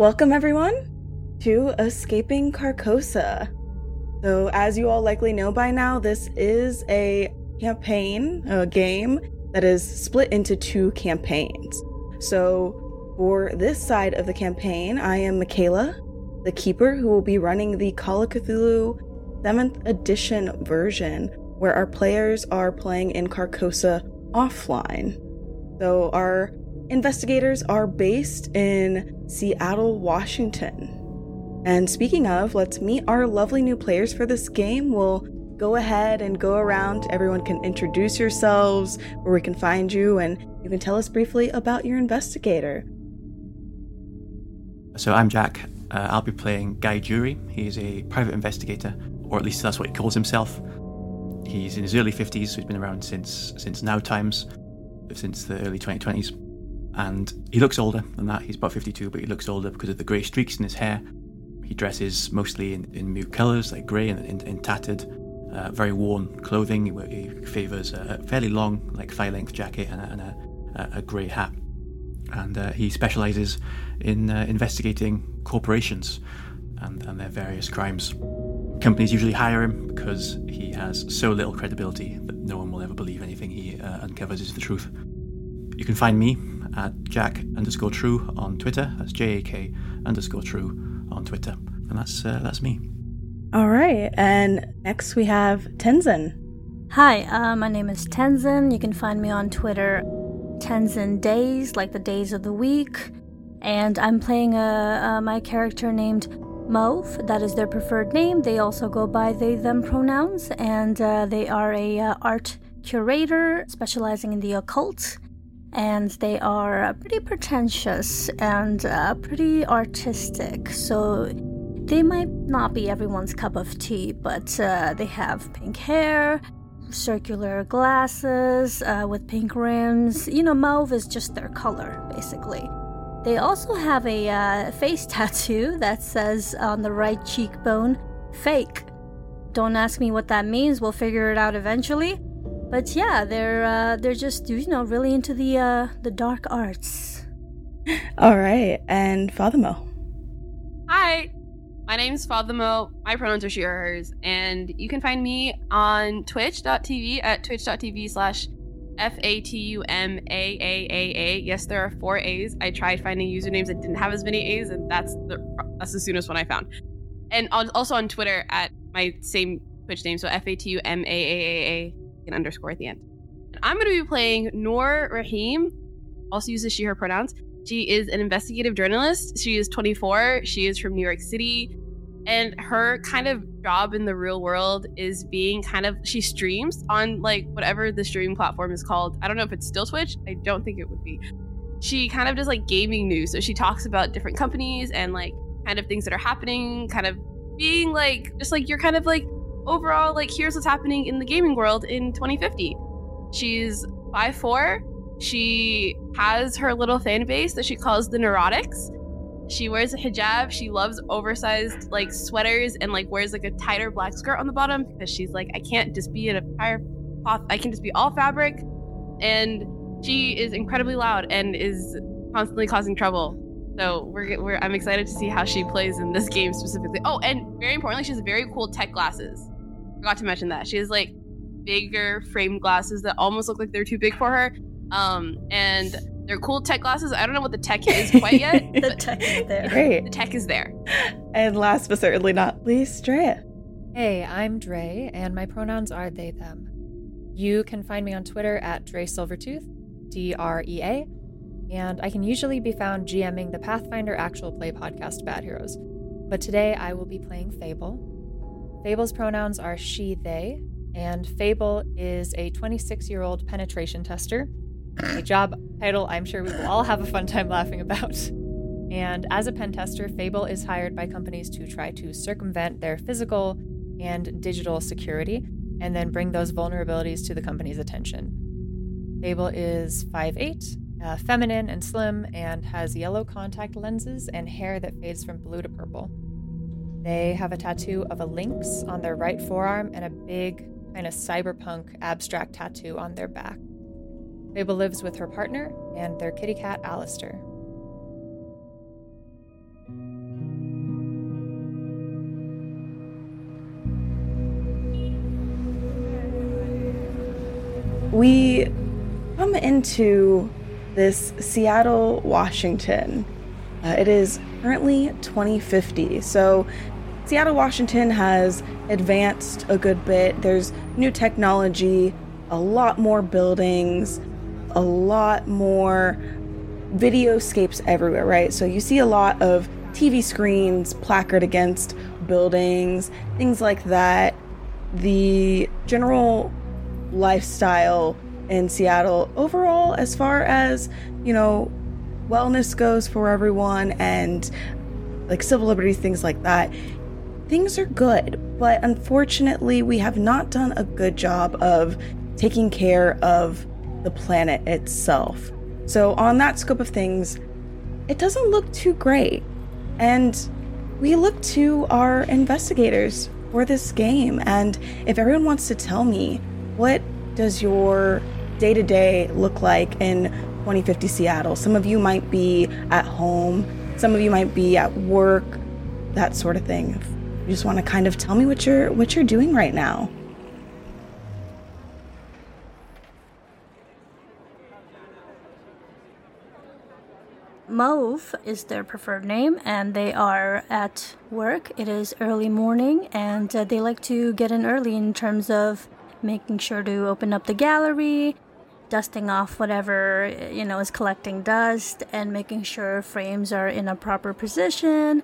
Welcome, everyone, to Escaping Carcosa. So, as you all likely know by now, this is a campaign, a game that is split into two campaigns. So, for this side of the campaign, I am Michaela, the Keeper, who will be running the Call of Cthulhu 7th edition version, where our players are playing in Carcosa offline. So, our investigators are based in Seattle, Washington. And speaking of, let's meet our lovely new players for this game. We'll go ahead and go around. Everyone can introduce yourselves, where we can find you, and you can tell us briefly about your investigator. So I'm Jack. Uh, I'll be playing Guy Jury. He's a private investigator, or at least that's what he calls himself. He's in his early 50s, so he's been around since since now times, since the early 2020s. And he looks older than that. He's about 52, but he looks older because of the grey streaks in his hair. He dresses mostly in, in mute colours, like grey and in, in tattered, uh, very worn clothing. He, he favours a fairly long, like thigh length jacket and a, and a, a grey hat. And uh, he specialises in uh, investigating corporations and, and their various crimes. Companies usually hire him because he has so little credibility that no one will ever believe anything he uh, uncovers is the truth. You can find me at Jack underscore true on Twitter. That's J A K underscore true on Twitter. And that's uh, that's me. All right. And next we have Tenzin. Hi, uh, my name is Tenzin. You can find me on Twitter, Tenzin Days, like the days of the week. And I'm playing a, uh, my character named Mauve. That is their preferred name. They also go by they them pronouns, and uh, they are a uh, art curator specializing in the occult. And they are uh, pretty pretentious and uh, pretty artistic. So they might not be everyone's cup of tea, but uh, they have pink hair, circular glasses uh, with pink rims. You know, mauve is just their color, basically. They also have a uh, face tattoo that says on the right cheekbone, fake. Don't ask me what that means, we'll figure it out eventually. But yeah, they're uh, they're just you know really into the uh, the dark arts. All right, and Fatuma. Hi, my name's Fatuma. My pronouns are she or hers, and you can find me on Twitch.tv at twitch.tv slash F A T U M A A A A. Yes, there are four A's. I tried finding usernames that didn't have as many A's, and that's the that's the soonest one I found. And also on Twitter at my same Twitch name, so F A T U M A A A A, an underscore at the end. I'm going to be playing Noor Rahim. Also uses she her pronouns. She is an investigative journalist. She is 24. She is from New York City and her kind of job in the real world is being kind of she streams on like whatever the streaming platform is called i don't know if it's still twitch i don't think it would be she kind of does like gaming news so she talks about different companies and like kind of things that are happening kind of being like just like you're kind of like overall like here's what's happening in the gaming world in 2050 she's by four. she has her little fan base that she calls the neurotics she wears a hijab. She loves oversized like sweaters and like wears like a tighter black skirt on the bottom because she's like, I can't just be in a entire cloth. I can just be all fabric. And she is incredibly loud and is constantly causing trouble. So we're, we're I'm excited to see how she plays in this game specifically. Oh, and very importantly, she has very cool tech glasses. Forgot to mention that she has like bigger framed glasses that almost look like they're too big for her. Um, and they're cool tech glasses. I don't know what the tech is quite yet. the tech is there. Great. The tech is there. And last but certainly not least, Drea. Hey, I'm Drea, and my pronouns are they, them. You can find me on Twitter at Drea Silvertooth, D R E A, and I can usually be found GMing the Pathfinder actual play podcast Bad Heroes. But today I will be playing Fable. Fable's pronouns are she, they, and Fable is a 26 year old penetration tester a job title I'm sure we will all have a fun time laughing about. And as a pen tester, Fable is hired by companies to try to circumvent their physical and digital security and then bring those vulnerabilities to the company's attention. Fable is 5'8, uh, feminine and slim, and has yellow contact lenses and hair that fades from blue to purple. They have a tattoo of a lynx on their right forearm and a big, kind of cyberpunk abstract tattoo on their back. Fable lives with her partner and their kitty cat, Alistair. We come into this Seattle, Washington. Uh, it is currently 2050, so Seattle, Washington has advanced a good bit. There's new technology, a lot more buildings, a lot more videoscapes everywhere, right? So you see a lot of TV screens placard against buildings, things like that. The general lifestyle in Seattle overall, as far as, you know, wellness goes for everyone and like civil liberties, things like that, things are good. But unfortunately, we have not done a good job of taking care of the planet itself. So, on that scope of things, it doesn't look too great. And we look to our investigators for this game. And if everyone wants to tell me, what does your day to day look like in 2050 Seattle? Some of you might be at home, some of you might be at work, that sort of thing. You just want to kind of tell me what you're what you're doing right now. Mauve is their preferred name, and they are at work. It is early morning, and uh, they like to get in early in terms of making sure to open up the gallery, dusting off whatever you know is collecting dust, and making sure frames are in a proper position,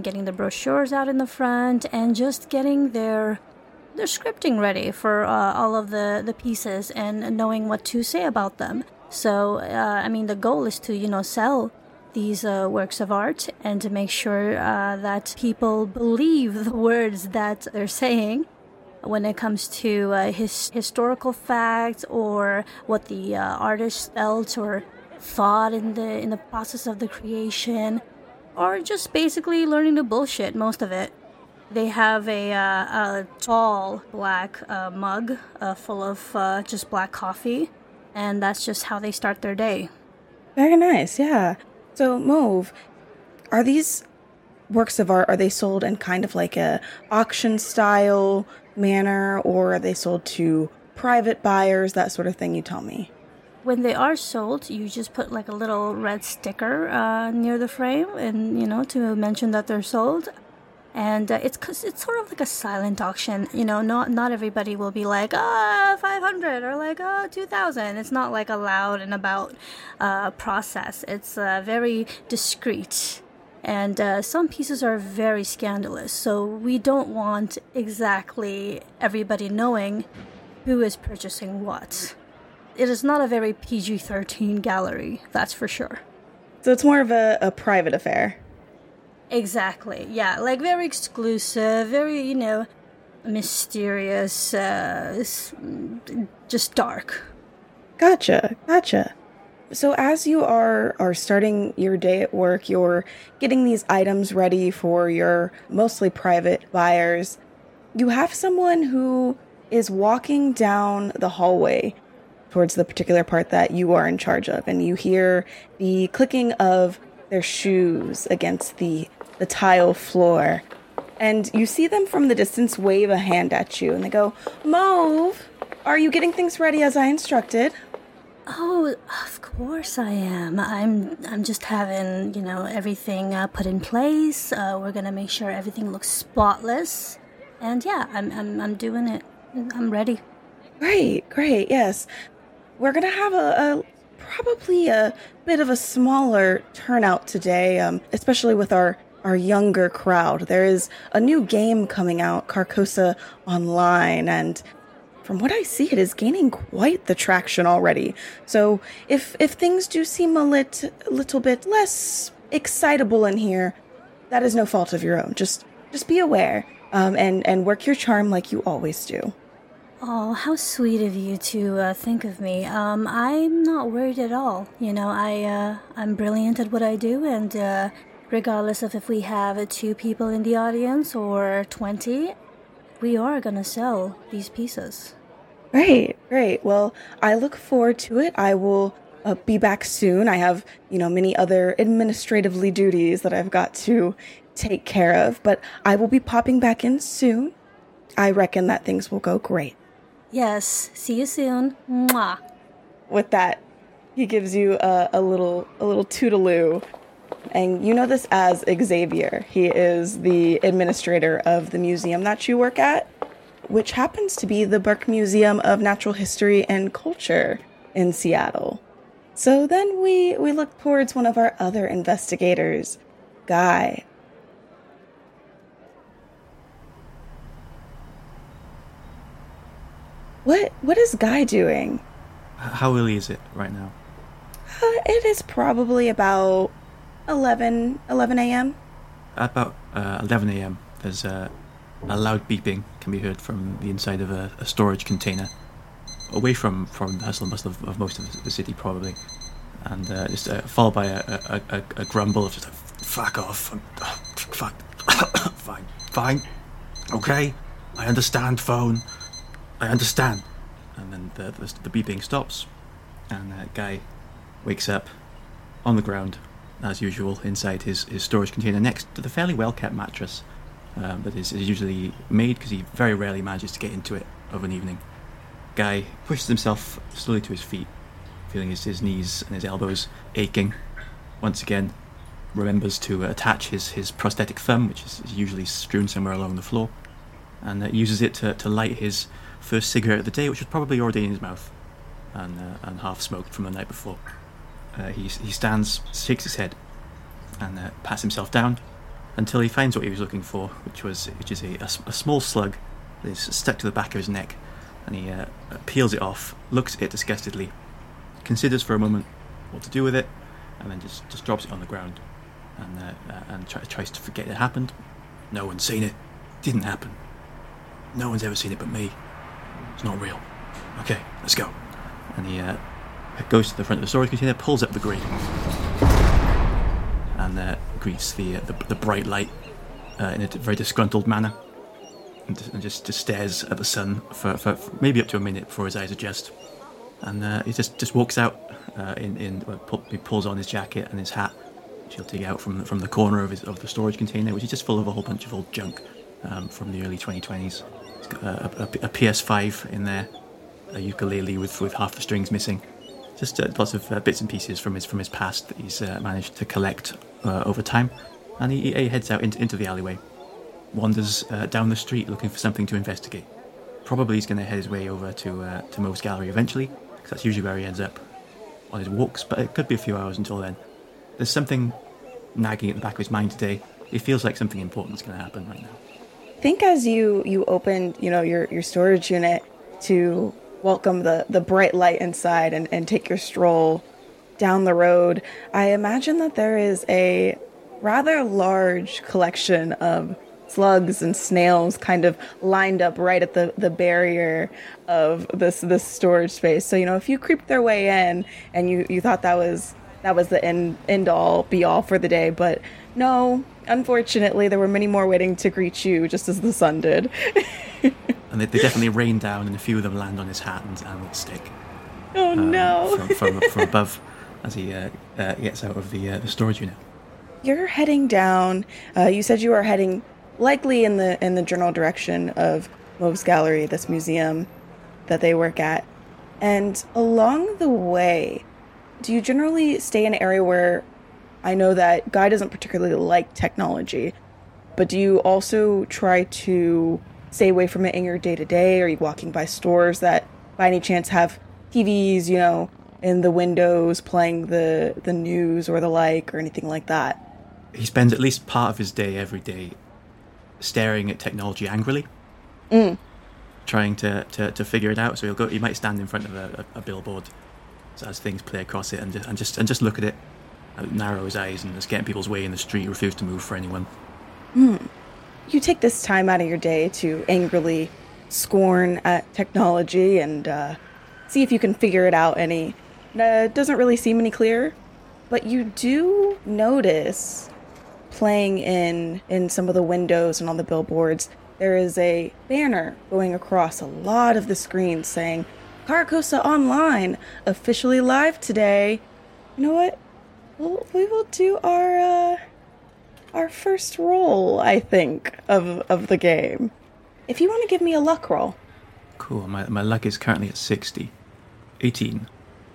getting the brochures out in the front, and just getting their their scripting ready for uh, all of the the pieces and knowing what to say about them. So, uh, I mean, the goal is to, you know, sell these uh, works of art and to make sure uh, that people believe the words that they're saying when it comes to uh, his historical facts or what the uh, artist felt or thought in the in the process of the creation or just basically learning to bullshit most of it they have a, uh, a tall black uh, mug full of just black coffee and that's just how they start their day. Very nice, yeah. So, Mauve, are these works of art are they sold in kind of like a auction style manner or are they sold to private buyers, that sort of thing you tell me? When they are sold, you just put like a little red sticker uh, near the frame and you know to mention that they're sold. And uh, it's it's sort of like a silent auction you know not not everybody will be like ah oh, 500 or like oh 2000 it's not like a loud and about uh, process. It's uh, very discreet and uh, some pieces are very scandalous so we don't want exactly everybody knowing who is purchasing what it is not a very pg-13 gallery that's for sure so it's more of a, a private affair Exactly. Yeah, like very exclusive, very you know, mysterious, uh, just dark. Gotcha. Gotcha. So as you are are starting your day at work, you're getting these items ready for your mostly private buyers. You have someone who is walking down the hallway towards the particular part that you are in charge of and you hear the clicking of their shoes against the the tile floor. And you see them from the distance wave a hand at you and they go, Mauve, are you getting things ready as I instructed? Oh, of course I am. I'm I'm just having, you know, everything uh, put in place. Uh, we're to make sure everything looks spotless. And yeah, I'm I'm I'm doing it. I'm ready. Great, great. Yes. We're to have a, a probably a bit of a smaller turnout today, um, especially with our our younger crowd. There is a new game coming out, Carcosa Online, and from what I see, it is gaining quite the traction already. So if if things do seem a lit, little bit less excitable in here, that is no fault of your own. Just just be aware um, and and work your charm like you always do. Oh, how sweet of you to uh, think of me. Um, I'm not worried at all. You know, I uh, I'm brilliant at what I do, and uh, regardless of if we have two people in the audience or 20, we are to sell these pieces. Great, great. Well, I look forward to it. I will uh, be back soon. I have, you know, many other administratively duties that I've got to take care of, but I will be popping back in soon. I reckon that things will go great. Yes. See you soon. Mwah. With that, he gives you a, a little a little toodaloo, and you know this as Xavier. He is the administrator of the museum that you work at, which happens to be the Burke Museum of Natural History and Culture in Seattle. So then we we look towards one of our other investigators, Guy. What what is Guy doing? How early is it right now? Uh, it is probably about 11, 11 a.m. About uh, 11 a.m., there's a, a loud beeping can be heard from the inside of a, a storage container, away from, from the hustle and bustle of, of most of the city, probably. And uh, just uh, followed by a, a, a, a grumble of just like, fuck off, oh, fuck, fine, fine, okay, I understand, phone, I understand. And then the, the, the beeping stops, and that guy wakes up on the ground, as usual, inside his, his storage container next to the fairly well kept mattress um, that is, is usually made because he very rarely manages to get into it of an evening. Guy pushes himself slowly to his feet, feeling his, his knees and his elbows aching. Once again, remembers to attach his, his prosthetic thumb, which is, usually strewn somewhere along the floor, and uh, uses it to, to light his first cigarette of the day, which was probably already in his mouth and, uh, and half smoked from the night before. Uh, he, he stands, shakes his head, and uh, pats himself down until he finds what he was looking for, which was which is a small slug that is stuck to the back of his neck, and he uh, peels it off, looks at it disgustedly, considers for a moment what to do with it, and then just, just drops it on the ground, and uh, uh, and try, tries to forget it happened. No one's seen it. Didn't happen. No one's ever seen it but me. It's not real. Okay, let's go. And he uh, goes to the front of the storage container, pulls up the grating, and uh, greets the, uh, the the bright light uh, in a very disgruntled manner, and, just- and just, just stares at the sun for, for, for maybe up to a minute before his eyes adjust, and uh, he just just walks out in in well, he pulls on his jacket and his hat, which he'll take out from the, from the corner of his of the storage container, which is just full of a whole bunch of old junk um, from the early 2020s. It's got a, a, a PS5 in there, a ukulele with with half the strings missing just uh, lots of uh, bits and pieces from his from his past that he's uh, managed to collect uh, over time, and he, he heads out into, into the alleyway, wanders uh, down the street looking for something to investigate. Probably he's going to head his way over to uh, to Moe's Gallery eventually, because that's usually where he ends up on his walks. But it could be a few hours until then. There's something nagging at the back of his mind today. It feels like something important is going to happen right now. I think as you you opened you know your your storage unit to welcome the the bright light inside and and take your stroll down the road i imagine that there is a rather large collection of slugs and snails kind of lined up right at the the barrier of this this storage space. So you know if you creeped their way in and you you thought that was that was the end end all be all for the day but no unfortunately there were many more waiting to greet you just as the sun did. And they, they definitely rain down, and a few of them land on his hat and, and stick. oh um, no. From, from, from above as he uh, uh, gets out of the, uh, the storage unit. you're heading down you said you are heading likely in the in the general direction of Moe's Gallery this museum that they work at and along the way do you generally stay in an area where I know that Guy doesn't particularly like technology but do you also try to stay away from it in your day to day? Are you walking by stores that by any chance have TVs, you know, in the windows playing the the news or the like or anything like that? He spends at least part of his day every day staring at technology angrily, mm. trying to, to, to figure it out. So he'll go. He might stand in front of a, a, a billboard as things play across it, and just and just and just look at it, uh, narrow his eyes, and just get in people's way in the street. Refuse to move for anyone. Hmm. You take this time out of your day to angrily scorn at technology and uh, see if you can figure it out any. Uh, it doesn't really seem any clearer, but you do notice playing in in some of the windows and on the billboards there is a banner going across a lot of the screens saying Carcosa Online officially live today. You know what? We'll, we will do our uh, our first roll, I think, of of the game. If you want to give me a luck roll. Cool. My, my luck is currently at 60. 18.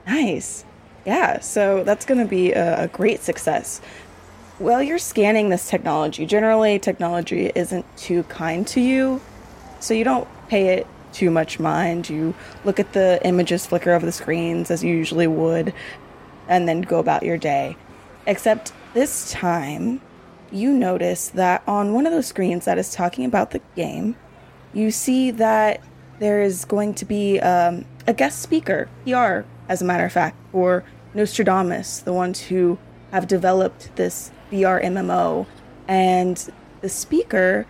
Nice. Yeah, so that's going to be a, a great success. While you're scanning this technology, generally technology isn't too kind to you, so you don't pay it too much mind. You look at the images flicker over the screens as you usually would, and then go about your day. Except this time, you notice that on one of those screens that is talking about the game, you see that there is going to be um, a guest speaker, PR, as a matter of fact, for Nostradamus, the ones who have developed this VR MMO. And the speaker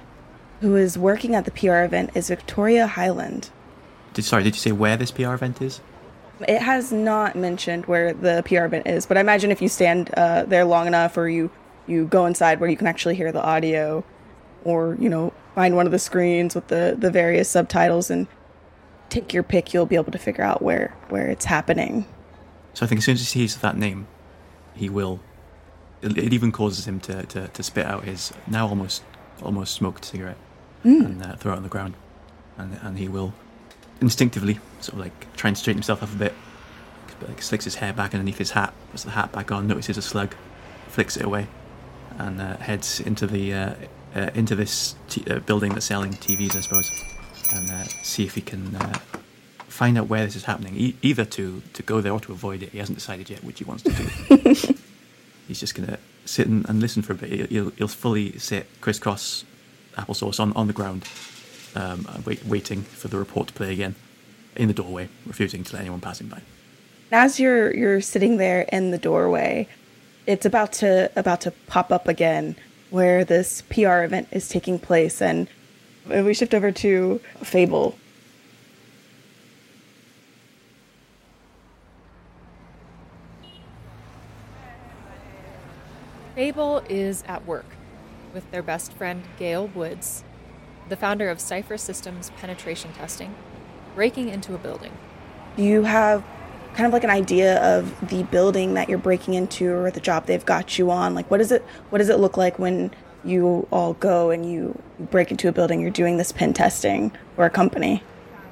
who is working at the PR event is Victoria Highland. Did, sorry, did you say where this PR event is? It has not mentioned where the PR event is, but I imagine if you stand uh, there long enough or you, you go inside where you can actually hear the audio or, you know, find one of the screens with the, the various subtitles and take your pick, you'll be able to figure out where, where it's happening. So I think as soon as he sees that name, he will. It, it even causes him to, to, to spit out his now almost almost smoked cigarette and uh, throw it on the ground, and and he will instinctively sort of like try and straighten himself up a bit, like slicks his hair back underneath his hat, puts the hat back on, notices a slug, flicks it away, and uh, heads into the uh, uh, into this t- uh, building that's selling TVs, I suppose, and uh, see if he can uh, find out where this is happening. E- either to to go there or to avoid it. He hasn't decided yet which he wants to do. He's just gonna sit and, and listen for a bit. He'll, he'll, he'll fully sit crisscross applesauce on, on the ground, um, wait, waiting for the report to play again in the doorway, refusing to let anyone passing by. As you're you're sitting there in the doorway, it's about to about to pop up again where this PR event is taking place and we shift over to Fable. Fable is at work with their best friend Gail Woods, the founder of Cypher Systems Penetration Testing, breaking into a building. You have kind of like an idea of the building that you're breaking into or the job they've got you on? Like what does it what does it look like when you all go and you break into a building, you're doing this pen testing for a company?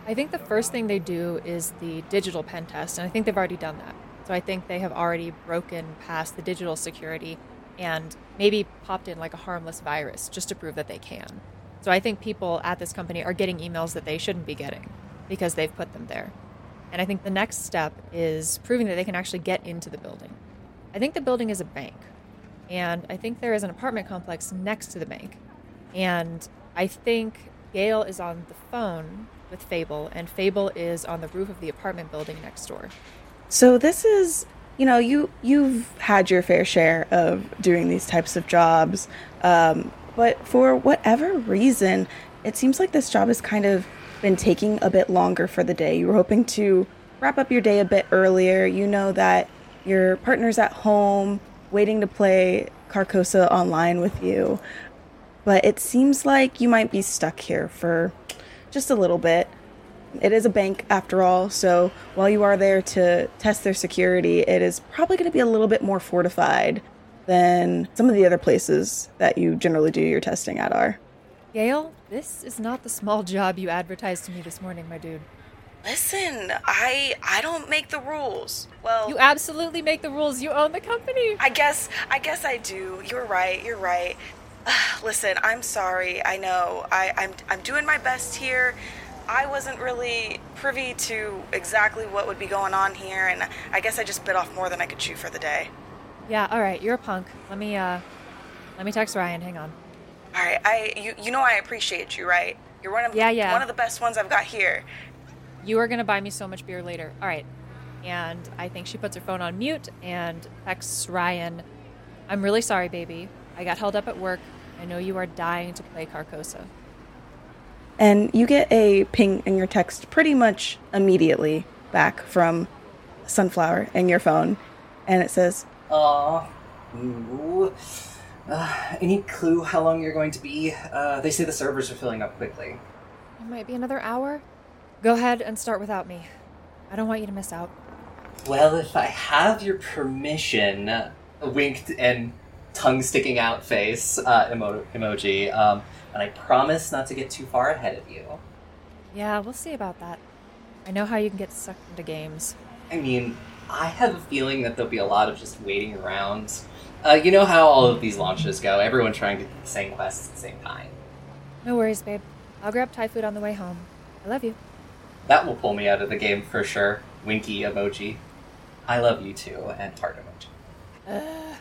I think the first thing they do is the digital pen test, and I think they've already done that. So I think they have already broken past the digital security and maybe popped in like a harmless virus just to prove that they can. So I think people at this company are getting emails that they shouldn't be getting because they've put them there. And I think the next step is proving that they can actually get into the building. I think the building is a bank. And I think there is an apartment complex next to the bank. And I think Gail is on the phone with Fable, and Fable is on the roof of the apartment building next door. So this is, you know, you you've had your fair share of doing these types of jobs, um, but for whatever reason, it seems like this job has kind of been taking a bit longer for the day. You were hoping to wrap up your day a bit earlier. You know that your partner's at home waiting to play Carcosa online with you, but it seems like you might be stuck here for just a little bit. It is a bank after all, so while you are there to test their security, it is probably going to be a little bit more fortified than some of the other places that you generally do your testing at are. Gail, this is not the small job you advertised to me this morning, my dude. Listen, I I don't make the rules. Well, You absolutely make the rules. You own the company. I guess I guess I do. You're right. You're right. Listen, I'm sorry. I know. I, I'm I'm doing my best here. I wasn't really privy to exactly what would be going on here, and I guess I just bit off more than I could chew for the day. Yeah, all right. You're a punk. Let me uh let me text Ryan. Hang on. All right, I you you know I appreciate you, right? You're one of Yeah, yeah. one of the best ones I've got here. You are going to buy me so much beer later. All right. And I think she puts her phone on mute and texts Ryan, I'm really sorry, baby. I got held up at work. I know you are dying to play Carcosa. And you get a ping in your text pretty much immediately back from Sunflower in your phone, and it says, Aw. Ooh. Uh, any clue how long you're going to be? Uh, they say the servers are filling up quickly. It might be another hour. Go ahead and start without me. I don't want you to miss out. Well, if I have your permission, a winked and tongue sticking out face uh, emo- emoji, um, and I promise not to get too far ahead of you. Yeah, we'll see about that. I know how you can get sucked into games. I mean, I have a feeling that there'll be a lot of just waiting around. Uh, you know how all of these launches go, everyone trying to do the same quests at the same time. No worries, babe. I'll grab Thai food on the way home. I love you. That will pull me out of the game for sure. Winky emoji. I love you too, and heart emoji.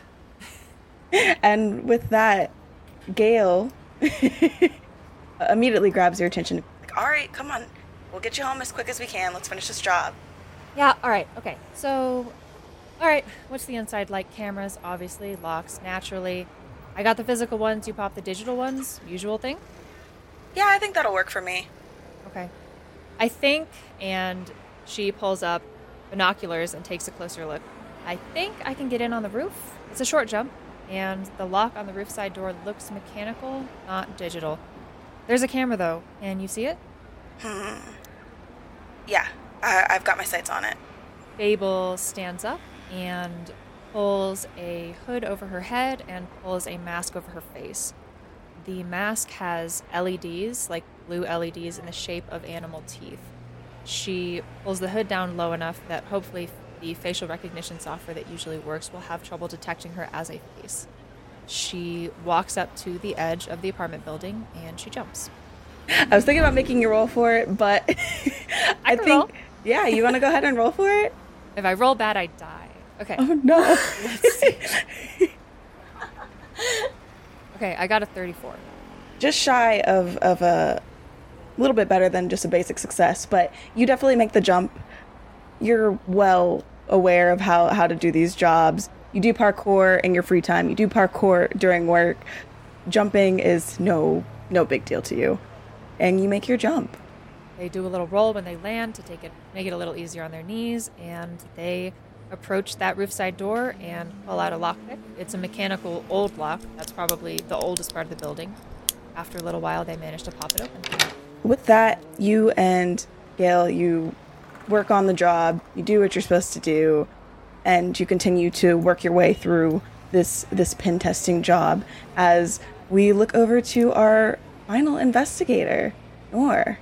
Uh, and with that, Gail immediately grabs your attention. Like, all right, come on. We'll get you home as quick as we can. Let's finish this job. Yeah, alright, okay. So, alright, what's the inside like? Cameras, obviously, locks, naturally. I got the physical ones, you pop the digital ones, usual thing? Yeah, I think that'll work for me. Okay. I think, and she pulls up binoculars and takes a closer look. I think I can get in on the roof. It's a short jump, and the lock on the roof side door looks mechanical, not digital. There's a camera though. Can you see it? Hmm. Yeah, I- I've got my sights on it. Fable stands up and pulls a hood over her head and pulls a mask over her face. The mask has LEDs, like blue LEDs in the shape of animal teeth. She pulls the hood down low enough that hopefully the facial recognition software that usually works will have trouble detecting her as a face. She walks up to the edge of the apartment building and she jumps. I was thinking about making you roll for it, but I, think, roll. yeah, you want to go ahead and roll for it? If I roll bad, I die. Okay. Oh no! Okay, I got a 34. just shy of of a little bit better than just a basic success, but you definitely make the jump. You're well aware of how how to do these jobs. You do parkour in your free time. You do parkour during work. Jumping is no no big deal to you, and you make your jump. They do a little roll when they land to take it, make it a little easier on their knees, and they approach that roofside door and pull out a lockpick. It's a mechanical old lock. That's probably the oldest part of the building. After a little while, they manage to pop it open. With that, you and Gail, you work on the job. You do what you're supposed to do, and you continue to work your way through this this pen testing job as we look over to our final investigator, Noor.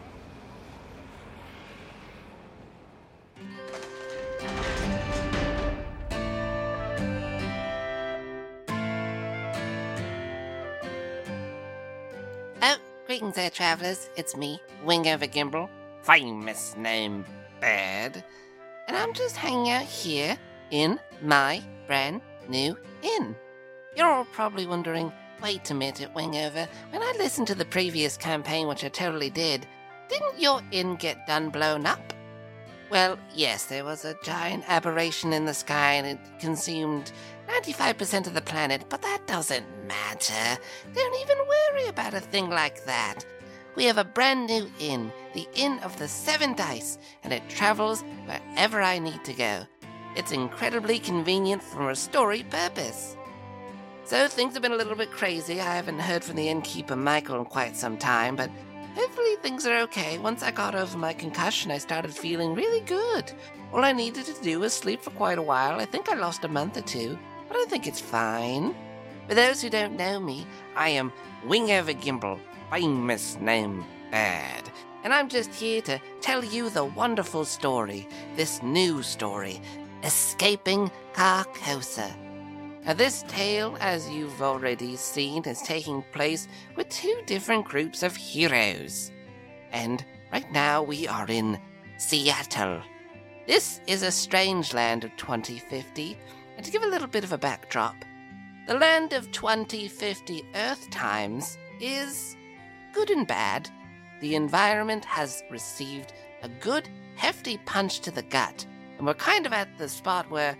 Greetings there, travelers. It's me, Wingover Gimble, famous name Bad, and I'm just hanging out here in my brand new inn. You're all probably wondering, wait a minute, Wingover, when I listened to the previous campaign, which I totally did, didn't your inn get done blown up? Well, yes, there was a giant aberration in the sky and it consumed 95% of the planet, but that doesn't matter. Don't even worry about a thing like that. We have a brand new inn, the Inn of the Seven Dice, and it travels wherever I need to go. It's incredibly convenient for a story purpose. So things have been a little bit crazy. I haven't heard from the innkeeper Michael in quite some time, but hopefully things are okay. Once I got over my concussion, I started feeling really good. All I needed to do was sleep for quite a while. I think I lost a month or two, but I think it's fine. For those who don't know me, I am Wing Wingover Gimble, famous name Bad. And I'm just here to tell you the wonderful story, this new story, Escaping Carcosa. Now, this tale, as you've already seen, is taking place with two different groups of heroes. And right now we are in Seattle. This is a strange land of 2050, and to give a little bit of a backdrop, the land of 2050 Earth times is good and bad. The environment has received a good, hefty punch to the gut, and we're kind of at the spot where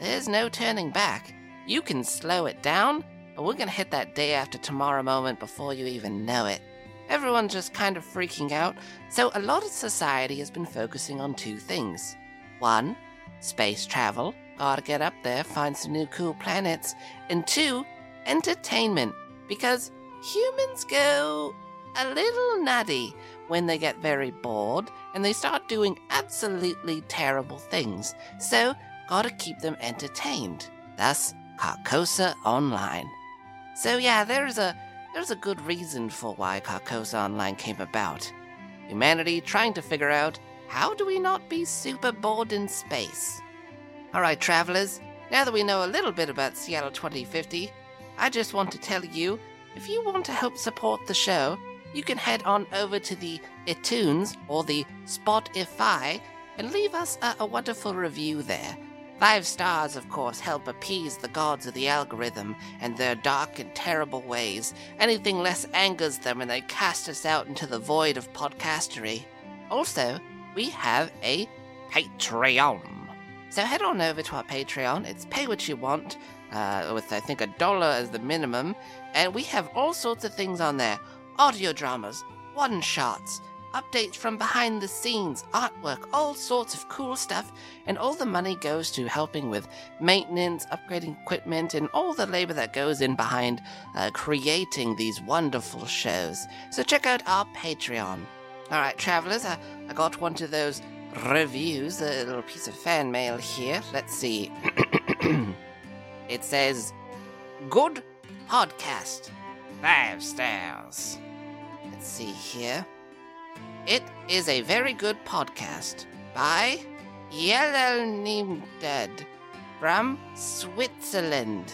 there's no turning back. You can slow it down, but we're gonna hit that day after tomorrow moment before you even know it. Everyone's just kind of freaking out, so a lot of society has been focusing on two things. One, space travel, gotta get up there, find some new cool planets. And two, entertainment, because humans go a little nutty when they get very bored and they start doing absolutely terrible things. So, gotta keep them entertained. Thus, Carcosa Online. So yeah, there's a there's a good reason for why Carcosa Online came about. humanity trying to figure out how do we not be super bored in space. Alright, travelers, now that we know a little bit about Seattle 2050, I just want to tell you if you want to help support the show, you can head on over to the iTunes or the Spotify and leave us a, a wonderful review there. Five stars, of course, help appease the gods of the algorithm and their dark and terrible ways. Anything less angers them and they cast us out into the void of podcastery. Also, we have a Patreon. So head on over to our Patreon. It's pay what you want, uh, with I think a dollar as the minimum, and we have all sorts of things on there audio dramas, one shots, updates from behind the scenes, artwork, all sorts of cool stuff, and all the money goes to helping with maintenance, upgrading equipment, and all the labor that goes in behind uh, creating these wonderful shows. So check out our Patreon. All right, travelers, I, I got one of those reviews, a little piece of fan mail here. Let's see. it says, Good podcast. Five stars. Let's see here. It is a very good podcast by Dead from Switzerland.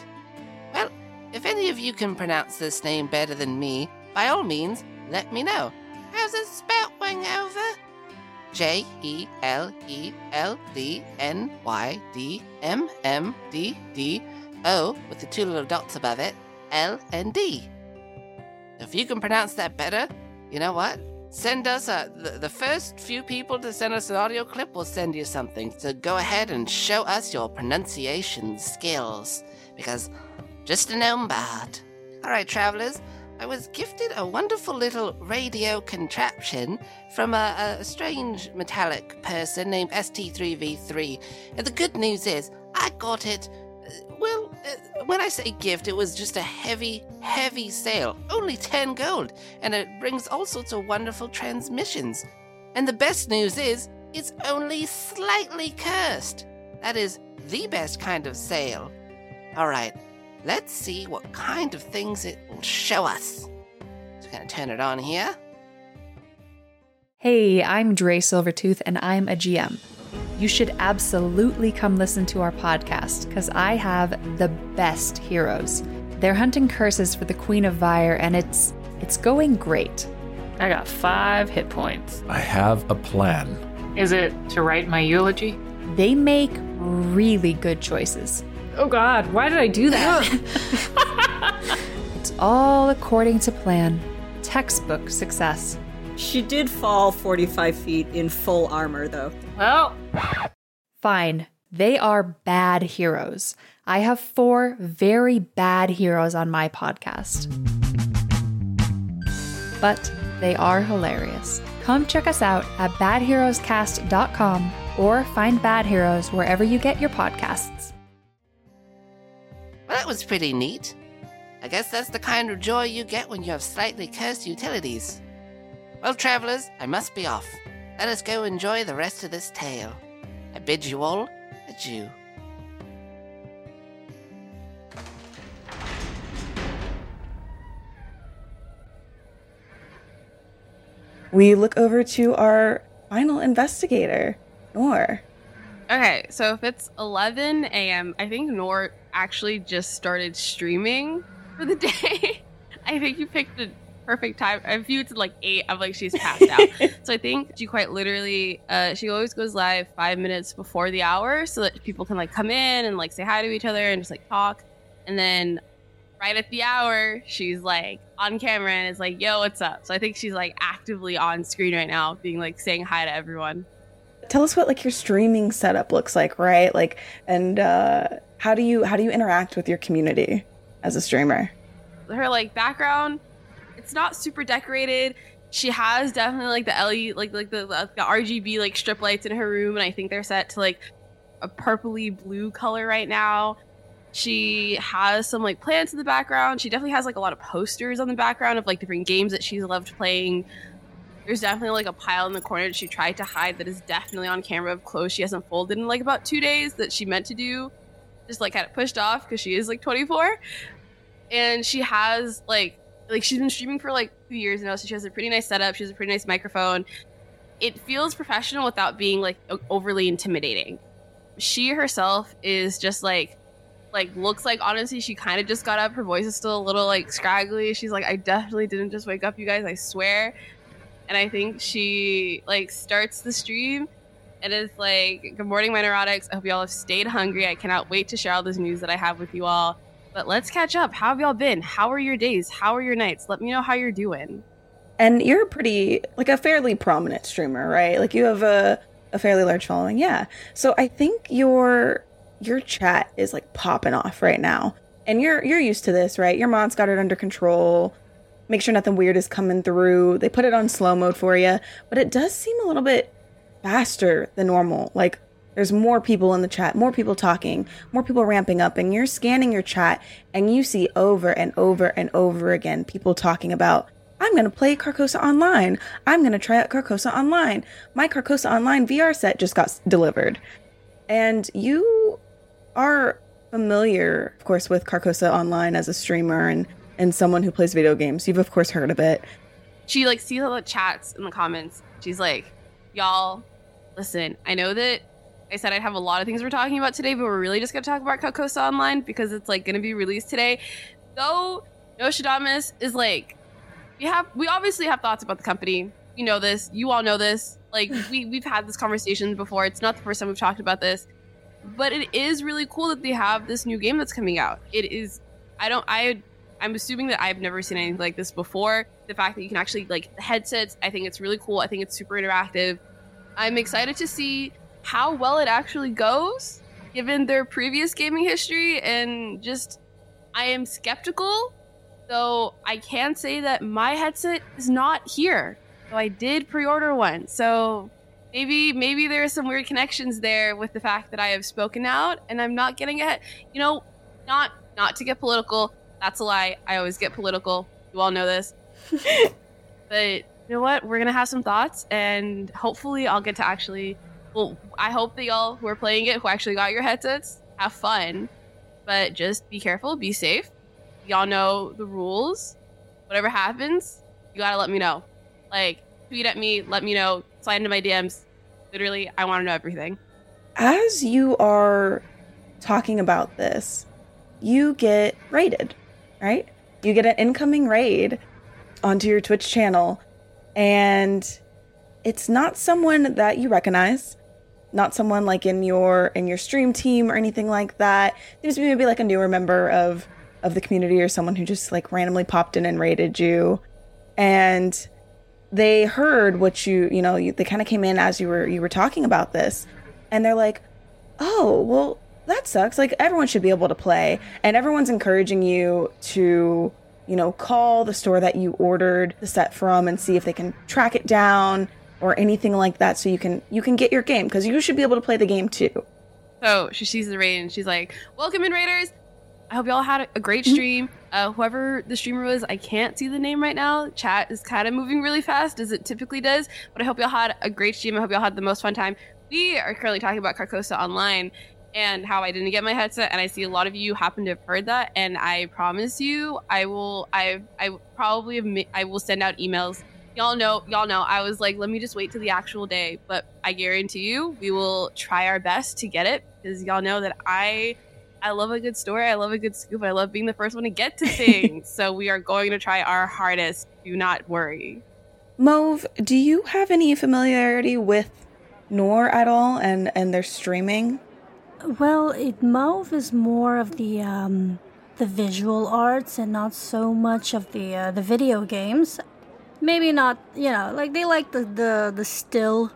Well, if any of you can pronounce this name better than me, by all means, let me know. How's it spelled, Wingover? J E L E L D N Y D M M D D O with the two little dots above it, L and D. If you can pronounce that better, you know what? Send us a, the, the first few people to send us an audio clip will send you something. So go ahead and show us your pronunciation skills because just a gnome bard. All right, travelers. I was gifted a wonderful little radio contraption from a, a strange metallic person named ST3V3. And the good news is, I got it. uh, Well, uh, when I say gift, it was just a heavy, heavy sale. Only 10 gold. And it brings all sorts of wonderful transmissions. And the best news is, it's only slightly cursed. That is the best kind of sale. All right, let's see what kind of things it will show us. Just gonna turn it on here. Hey, I'm Drea Silvertooth, and I'm a GM. You should absolutely come listen to our podcast because I have the best heroes. They're hunting curses for the Queen of Vire, and it's it's going great. I got five hit points. I have a plan. Is it to write my eulogy? They make really good choices. Oh god, why did I do that? It's all according to plan. Textbook success. She did fall 45 feet in full armor, though. well, Fine, they are bad heroes. I have four very bad heroes on my podcast. But they are hilarious. Come check us out at badheroescast.com or find Bad Heroes wherever you get your podcasts. That was pretty neat. I guess that's the kind of joy you get when you have slightly cursed utilities. Well, travelers, I must be off. Let us go enjoy the rest of this tale. I bid you all adieu. We look over to our final investigator, Noor. Okay, so if it's 11 a.m., I think Noor actually just started streaming for the day. I think you picked the perfect time. If you it's like eight, I'm like she's passed out. so I think she quite literally, uh, she always goes live five minutes before the hour so that people can like come in and like say hi to each other and just like talk. And then right at the hour, she's like on camera and is like, "Yo, what's up?" So I think she's like actively on screen right now, being like saying hi to everyone. Tell us what like your streaming setup looks like, right? Like, and uh, how do you how do you interact with your community as a streamer? her like background it's not super decorated she has definitely like the LED like like the, the RGB like strip lights in her room and I think they're set to like a purpley blue color right now she has some like plants in the background she definitely has like a lot of posters on the background of like different games that she's loved playing there's definitely like a pile in the corner that she tried to hide that is definitely on camera of clothes she hasn't folded in like about two days that she meant to do just like had it pushed off because she is like 24 and she has like like she's been streaming for like two years now, so she has a pretty nice setup. She has a pretty nice microphone. It feels professional without being like overly intimidating. She herself is just like like looks like honestly she kind of just got up. Her voice is still a little like scraggly. She's like, I definitely didn't just wake up, you guys. I swear. And I think she like starts the stream and it's like, Good morning, my neurotics. I hope y'all have stayed hungry. I cannot wait to share all this news that I have with you all. But let's catch up. How have y'all been? How are your days? How are your nights? Let me know how you're doing. And you're pretty like a fairly prominent streamer, right? Like you have a a fairly large following. Yeah. So I think your your chat is like popping off right now. And you're you're used to this, right? Your mom's got it under control. Make sure nothing weird is coming through. They put it on slow mode for you, but it does seem a little bit faster than normal. Like there's more people in the chat, more people talking, more people ramping up, and you're scanning your chat and you see over and over and over again people talking about, I'm going to play Carcosa Online. I'm going to try out Carcosa Online. My Carcosa Online VR set just got delivered. And you are familiar, of course, with Carcosa Online as a streamer and, and someone who plays video games. You've, of course, heard of it. She like sees all the chats in the comments. She's like, Y'all, listen, I know that I said I'd have a lot of things we're talking about today, but we're really just gonna talk about Carcosa Online because it's like gonna be released today. Though Nostradamus is like we have we obviously have thoughts about the company. You know this. You all know this. Like we we've had this conversation before. It's not the first time we've talked about this. But it is really cool that they have this new game that's coming out. It is I don't I I'm assuming that I've never seen anything like this before. The fact that you can actually like the headsets, I think it's really cool. I think it's super interactive. I'm excited to see how well it actually goes given their previous gaming history and just I am skeptical though I can say that my headset is not here. So I did pre-order one. So maybe maybe there are some weird connections there with the fact that I have spoken out and I'm not getting it. You know, not not to get political. That's a lie. I always get political. You all know this. but you know what? We're gonna have some thoughts, and hopefully, I'll get to actually. Well, I hope that y'all who are playing it, who actually got your headsets, have fun. But just be careful, be safe. Y'all know the rules. Whatever happens, you gotta let me know. Like, tweet at me, let me know, slide into my DMs. Literally, I want to know everything. As you are talking about this, you get raided, right? You get an incoming raid onto your Twitch channel, and it's not someone that you recognize, not someone like in your in your stream team or anything like that. There's maybe like a newer member of of the community or someone who just like randomly popped in and raided you, and they heard what you you know you, they kind of came in as you were you were talking about this, and they're like, oh well that sucks. Like everyone should be able to play, and everyone's encouraging you to you know call the store that you ordered the set from and see if they can track it down or anything like that so you can you can get your game because you should be able to play the game too So she sees the raid and she's like, "Welcome in, Raiders. I hope y'all had a great stream. Uh, whoever the streamer was, I can't see the name right now. Chat is kind of moving really fast, as it typically does. But I hope y'all had a great stream. I hope y'all had the most fun time. We are currently talking about Carcosa Online and how I didn't get my headset, and I see a lot of you happen to have heard that. And I promise you, I will. I I probably have I will send out emails. Y'all know, y'all know. I was like, let me just wait till the actual day, but I guarantee you, we will try our best to get it because y'all know that I I love a good story. I love a good scoop. I love being the first one to get to things. so we are going to try our hardest. Do not worry. Mauve, do you have any familiarity with Noor at all and and their streaming? Well, it Mauve is more of the um, the visual arts and not so much of the uh, the video games. Maybe not, you know, like they like the the, the still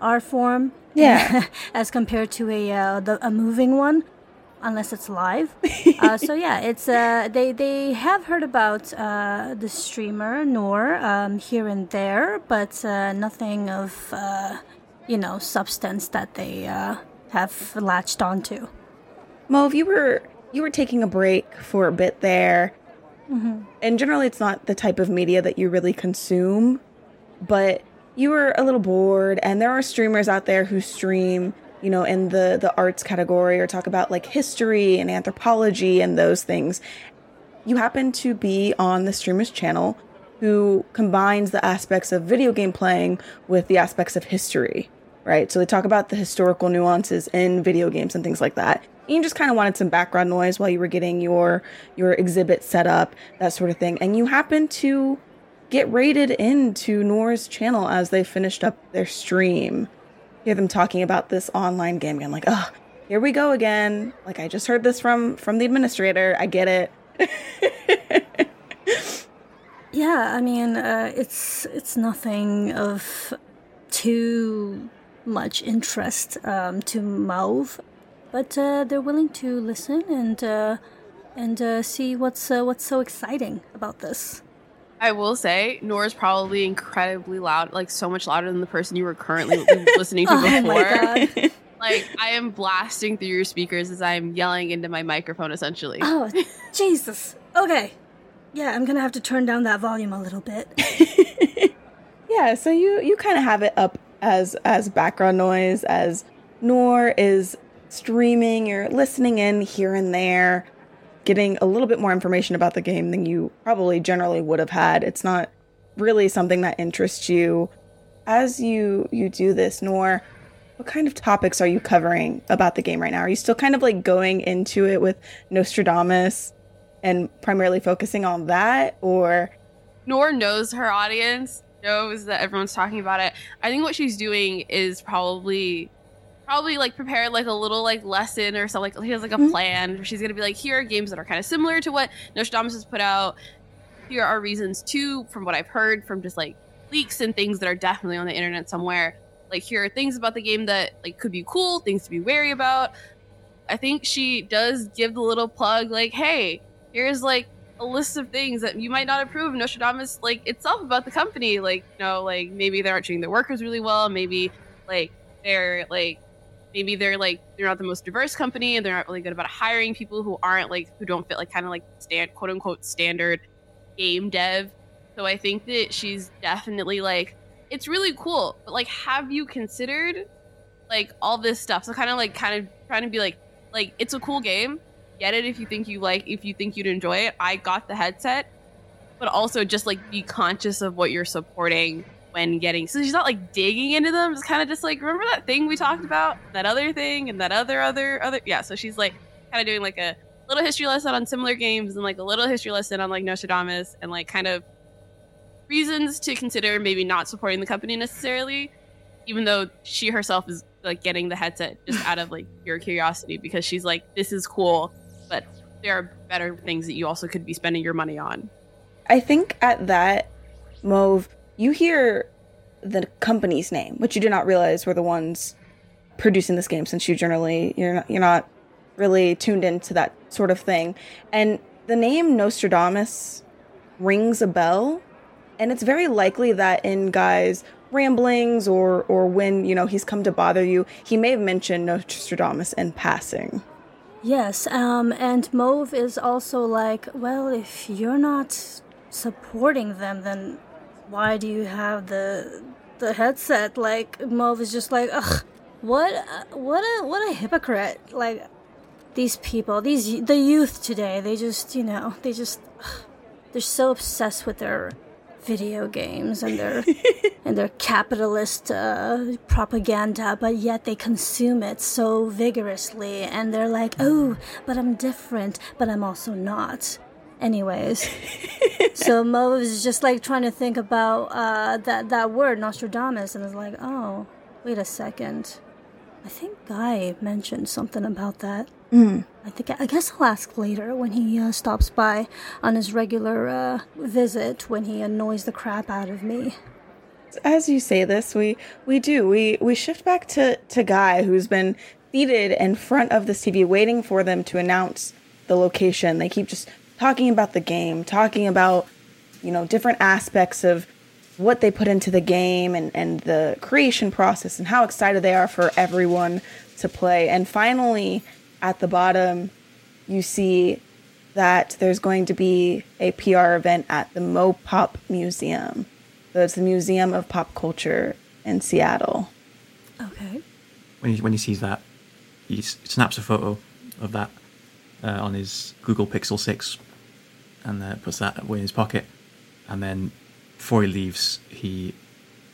art form. Yeah. as compared to a uh, the, a moving one, unless it's live. uh, so yeah, it's uh, they they have heard about uh, the streamer Noor um, here and there, but uh, nothing of uh, you know substance that they uh, have latched onto. Mauve, you were you were taking a break for a bit there. Mhm. And generally it's not the type of media that you really consume, but you were a little bored and there are streamers out there who stream, you know, in the the arts category or talk about like history and anthropology and those things. You happen to be on the streamer's channel who combines the aspects of video game playing with the aspects of history, right? So they talk about the historical nuances in video games and things like that. You just kind of wanted some background noise while you were getting your your exhibit set up, that sort of thing. And you happen to get rated into Noor's channel as they finished up their stream. Hear them talking about this online game again, like, oh, here we go again. Like I just heard this from from the administrator. I get it. Yeah, I mean, uh, it's it's nothing of too much interest um, to Mauve, but uh, they're willing to listen and uh, and uh, see what's uh, what's so exciting about this. I will say, Noor's probably incredibly loud, like so much louder than the person you were currently listening to Oh my before. God. Like I am blasting through your speakers as I'm yelling into my microphone, essentially. Oh, Jesus. Okay. Yeah, I'm gonna have to turn down that volume a little bit. Yeah, so you you kind of have it up as as background noise as Noor is streaming, you're listening in here and there, getting a little bit more information about the game than you probably generally would have had. It's not really something that interests you. As you you do this, Noor, what kind of topics are you covering about the game right now? Are you still kind of like going into it with Nostradamus and primarily focusing on that or Noor knows her audience, knows that everyone's talking about it. I think what she's doing is probably probably like prepared like a little like lesson or something like she has like a Mhm. plan where she's gonna be like here are games that are kind of similar to what Nostradamus has put out. Here are reasons too, from what I've heard from just like leaks and things that are definitely on the internet somewhere. Like here are things about the game that like could be cool, things to be wary about. I think she does give the little plug like, hey, here's like a list of things that you might not approve of Nostradamus like itself about the company. Like, you know, like maybe they aren't treating their workers really well, maybe like they're like maybe they're like they're not the most diverse company and they're not really good about hiring people who aren't like who don't fit like kind of like stand quote unquote standard game dev. So I think that she's definitely like it's really cool, but like have you considered like all this stuff? So kind of like kind of trying to be like like it's a cool game. Get it if you think you like if you think you'd enjoy it. I got the headset, but also just like be conscious of what you're supporting when getting so she's not like digging into them. It's kind of just like remember that thing we talked about? That other thing and that other other other yeah. So she's like kind of doing like a little history lesson on similar games and like a little history lesson on like nostradamus and like kind of reasons to consider maybe not supporting the company necessarily even though she herself is like getting the headset just out of like pure curiosity because she's like this is cool but there are better things that you also could be spending your money on I think at that, Mauve, you hear the company's name, which you did not realize were the ones producing this game, since you generally you're not you're not really tuned into that sort of thing. And the name Nostradamus rings a bell, and it's very likely that in Guy's ramblings or or when you know he's come to bother you, he may have mentioned Nostradamus in passing. Yes, um, and Mauve is also like, well, if you're not supporting them, then why do you have the the headset? Like Mauve is just like, ugh, what, what a what a hypocrite! Like these people, these the youth today, they just, you know, they just, ugh, they're so obsessed with their video games and their and their capitalist uh, propaganda, but yet they consume it so vigorously, and they're like, "Oh, but I'm different, but I'm also not." Anyways, so Mauve is just like trying to think about uh, that that word Nostradamus, and is like, "Oh, wait a second, I think Guy mentioned something about that." Mm. I think I guess I'll ask later when he uh, stops by on his regular uh, visit when he annoys the crap out of me. as you say this, we we do we we shift back to to Guy, who's been seated in front of this TV, waiting for them to announce the location. They keep just talking about the game, talking about you know different aspects of what they put into the game and and the creation process and how excited they are for everyone to play. And finally, at the bottom, you see that there's going to be a PR event at the Mopop Museum. So it's the Museum of Pop Culture in Seattle. Okay. when he when he sees that, he snaps a photo of that uh, on his Google Pixel Six, and uh, puts that away in his pocket, and then before he leaves, he,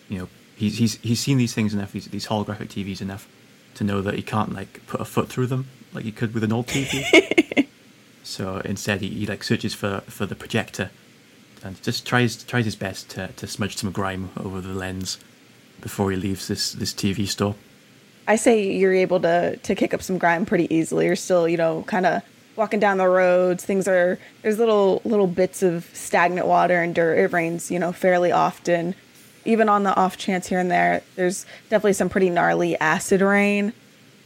you know, he's he's he's seen these things enough, these these holographic TVs enough, to know that he can't like put a foot through them like he could with an old TV. so instead, he, he like searches for for the projector, and just tries tries his best to to smudge some grime over the lens before he leaves this this TV store. I say you're able to to kick up some grime pretty easily. You're still, you know, kind of walking down the roads. Things are there's little little bits of stagnant water and dirt. It rains, you know, fairly often. Even on the off chance here and there, there's definitely some pretty gnarly acid rain.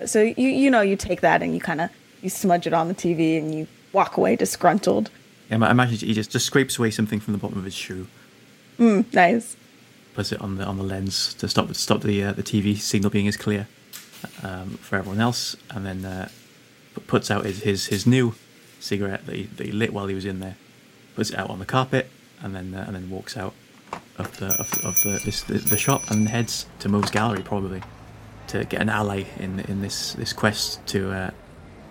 So you you know you take that and you kind of you smudge it on the TV and you walk away disgruntled. Yeah, I imagine he just just scrapes away something from the bottom of his shoe, Mm, nice. puts it on the on the lens to stop stop the uh, the TV signal being as clear um, for everyone else, and then uh, puts out his, his his new cigarette that he, that he lit while he was in there, puts it out on the carpet, and then uh, and then walks out of the of, of the, this the, the shop and heads to Mauve's gallery probably to get an ally in in this this quest to uh,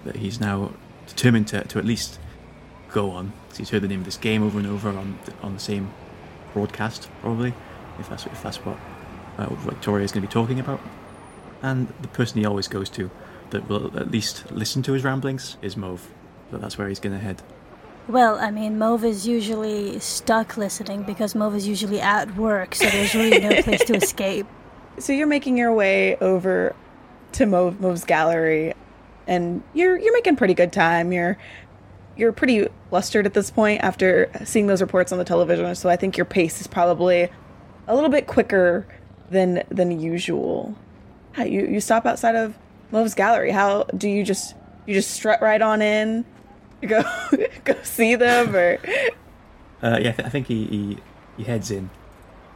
that he's now determined to, to at least go on. So he's heard the name of this game over and over on the, on the same broadcast probably, if that's if that's what uh, Victoria is going to be talking about. And the person he always goes to that will at least listen to his ramblings is Mauve. So that's where he's going to head. Well, I mean, Mauve is usually stuck listening because Mauve is usually at work, so there's really no place to escape. So you're making your way over to Mauve, Mauve's gallery, and you're you're making pretty good time. You're you're pretty flustered at this point after seeing those reports on the television. So I think your pace is probably a little bit quicker than than usual. You you stop outside of Mauve's gallery? How do you just you just strut right on in, go go see them, or Uh, yeah, I, th- I think he, he he heads in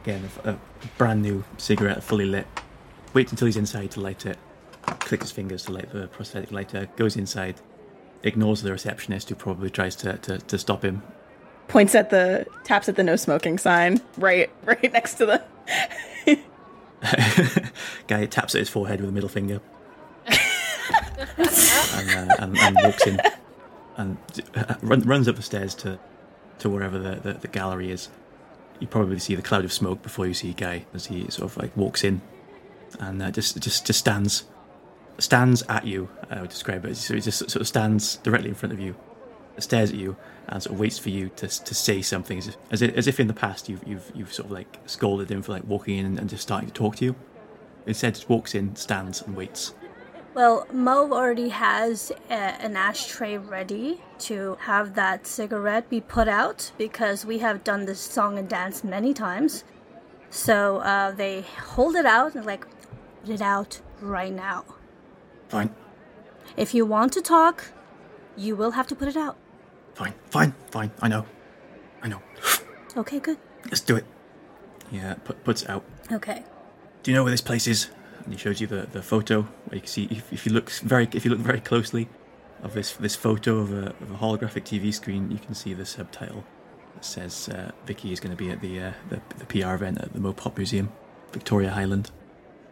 again, a, a brand new cigarette, fully lit. Waits until he's inside to light it. Clicks his fingers to light the prosthetic lighter. Goes inside. Ignores the receptionist who probably tries to, to, to stop him. points at the taps at the no smoking sign right right next to the Guy taps at his forehead with a middle finger. and, uh, and, and walks in and uh, run, runs up the stairs to to wherever the, the, the gallery is. You probably see the cloud of smoke before you see Guy as he sort of like walks in and uh, just just just stands stands at you. I would describe it. So he just sort of stands directly in front of you, stares at you, and sort of waits for you to to say something, as if, as if, as if in the past you've you've you've sort of like scolded him for like walking in and just starting to talk to you. Instead, just walks in, stands, and waits. Well, Mauve already has a, an ashtray ready to have that cigarette be put out because we have done this song and dance many times. So uh, they hold it out and like, put it out right now. Fine, If you want to talk, you will have to put it out. fine, fine, fine. I know, I know. Okay, good. Let's do it. Yeah, put, puts it out. Okay. Do you know where this place is? And he shows you the, the photo where you can see if, if you look very if you look very closely of this this photo of a, of a holographic TV screen, you can see the subtitle that says uh, Vicky is going to be at the, uh, the the PR event at the Mopop Museum, Victoria Highland.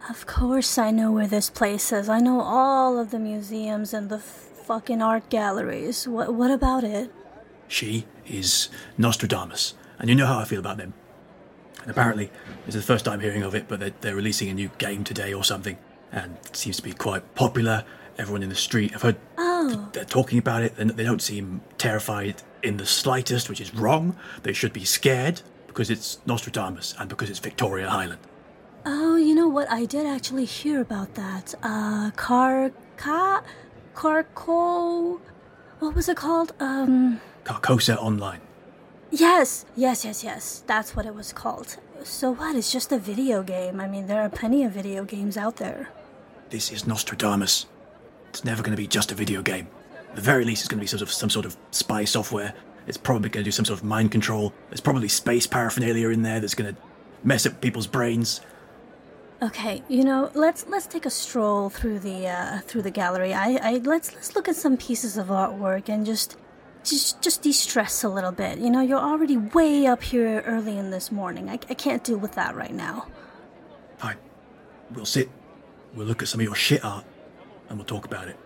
Of course, I know where this place is. I know all of the museums and the fucking art galleries. What, what about it? She is Nostradamus, and you know how I feel about them. And apparently, this is the first time hearing of it, but they're, they're releasing a new game today or something, and it seems to be quite popular. Everyone in the street, I've heard Oh, they're talking about it, and they don't seem terrified in the slightest, which is wrong. They should be scared because it's Nostradamus and because it's Victoria Highland. oh, you know what? I did actually hear about that. Uh, Car, Ca, Carco, what was it called? Um, Carcosa Online. Yes, yes, yes, yes. That's what it was called. So what? It's just a video game. I mean, there are plenty of video games out there. This is Nostradamus. It's never going to be just a video game. At the very least, it's going to be sort of some sort of spy software. It's probably going to do some sort of mind control. There's probably space paraphernalia in there that's going to mess up people's brains. Okay, you know, let's let's take a stroll through the uh, through the gallery. I, I let's let's look at some pieces of artwork and just just just de-stress a little bit. You know, you're already way up here early in this morning. I, I can't deal with that right now. Fine. We'll sit. We'll look at some of your shit art, and we'll talk about it.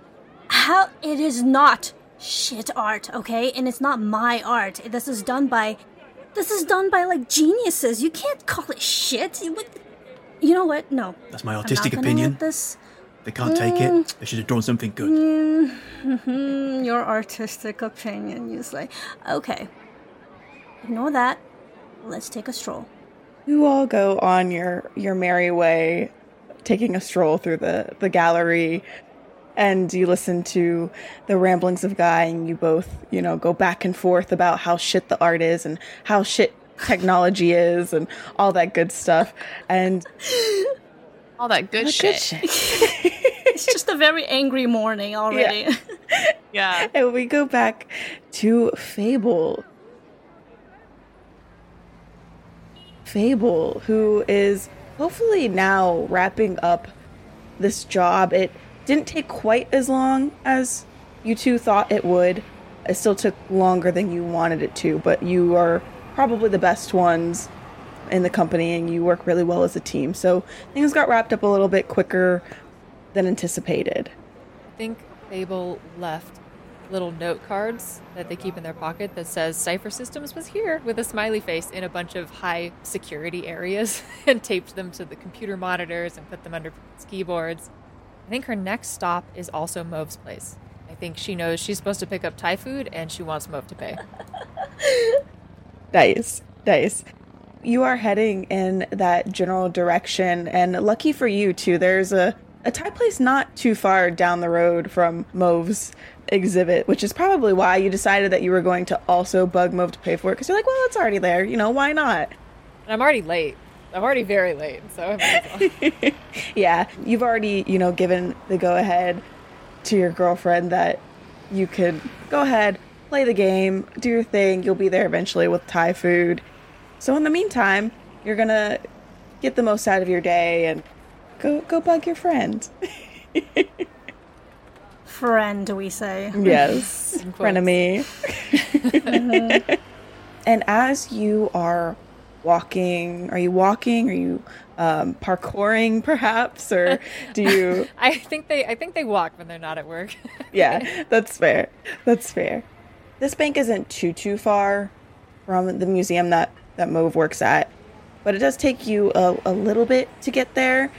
How it is not shit art, okay? And it's not my art. This is done by This is done by like geniuses. You can't call it shit. You, would- you know what? No. That's my artistic opinion. This. They can't take it. They should have drawn something good. Mm, your artistic opinion. You say, okay. Ignore that. Let's take a stroll. You all go on your your merry way, taking a stroll through the the gallery, and you listen to the ramblings of Guy, and you both, you know, go back and forth about how shit the art is and how shit technology is and all that good stuff. And All that good the shit. It's just a very angry morning already. Yeah. and we go back to Fable. Fable, who is hopefully now wrapping up this job. It didn't take quite as long as you two thought it would. It still took longer than you wanted it to, but you are probably the best ones in the company and you work really well as a team. So things got wrapped up a little bit quicker than anticipated. I think Fable left little note cards that they keep in their pocket that says Cipher Systems was here with a smiley face in a bunch of high security areas and taped them to the computer monitors and put them under people's keyboards. I think her next stop is also Mauve's place. I think she knows she's supposed to pick up Thai food and she wants Mauve to pay. Nice, nice. You are heading in that general direction, and lucky for you too, there's a a Thai place not too far down the road from Mauve's exhibit, which is probably why you decided that you were going to also bug Mauve to pay for it because you're like, well, it's already there, you know, why not? And I'm already late. I'm already very late, so I might as well. yeah, you've already, you know, given the go ahead to your girlfriend that you could go ahead, play the game, do your thing. You'll be there eventually with Thai food. So in the meantime, you're gonna get the most out of your day and go go bug your friend. Friend, do we say. yes, frenemy. and as you are walking, are you walking? Are you um, parkouring, perhaps, or do you? I think they I think they walk when they're not at work. yeah, that's fair. That's fair. This bank isn't too too far from the museum that that Mauve works at, but it does take you a, a little bit to get there.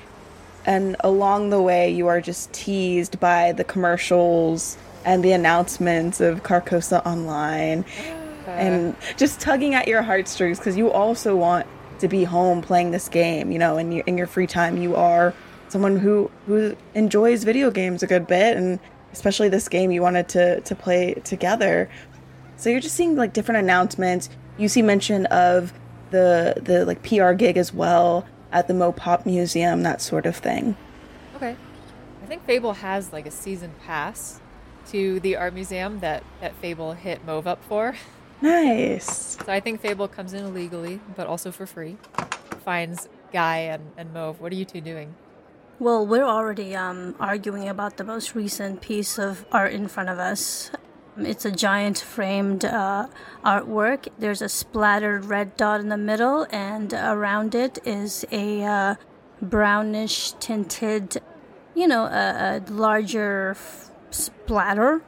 And along the way, you are just teased by the commercials and the announcements of Carcosa Online, and just tugging at your heartstrings because you also want to be home playing this game. You know, in your in your free time, you are someone who who enjoys video games a good bit, and especially this game you wanted to to play together. So you're just seeing like different announcements. You see mention of the the like PR gig as well at the Mopop Museum, that sort of thing. Okay. I think Fable has like a season pass to the art museum that, that Fable hit Mauve up for. Nice. So I think Fable comes in illegally, but also for free. Finds Guy and, and Mauve. What are you two doing? Well, we're already um, arguing about the most recent piece of art in front of us. It's a giant framed uh, artwork. There's a splattered red dot in the middle, and around it is a uh, brownish tinted, you know, a, a larger f- splatter.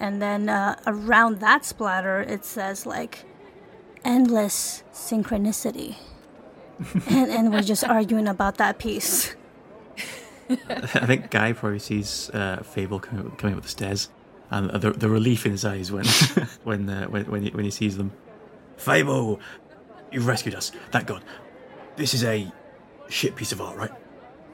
And then uh, around that splatter, it says like endless synchronicity. and, and we're just arguing about that piece. I think Guy probably sees uh, Fable coming, coming up the stairs, and the, the relief in his eyes when when uh, when when he, when he sees them. Fable, you've rescued us. Thank God. This is a shit piece of art, right?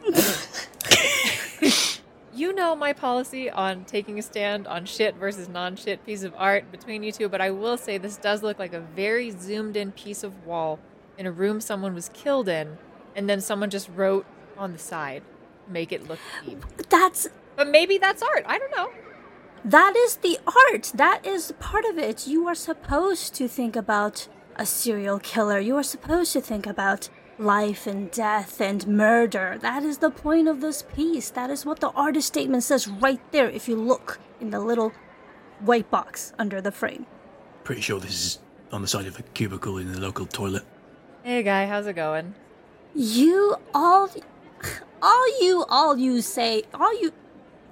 You know my policy on taking a stand on shit versus non shit piece of art between you two, but I will say this does look like a very zoomed in piece of wall in a room someone was killed in, and then someone just wrote on the side, make it look deep. That's But maybe that's art. I don't know. That is the art. That is part of it. You are supposed to think about a serial killer. You are supposed to think about life and death and murder. That is the point of this piece. That is what the artist statement says right there if you look in the little white box under the frame. Pretty sure this is on the side of a cubicle in the local toilet. Hey, guy, how's it going? You all all you all you say all you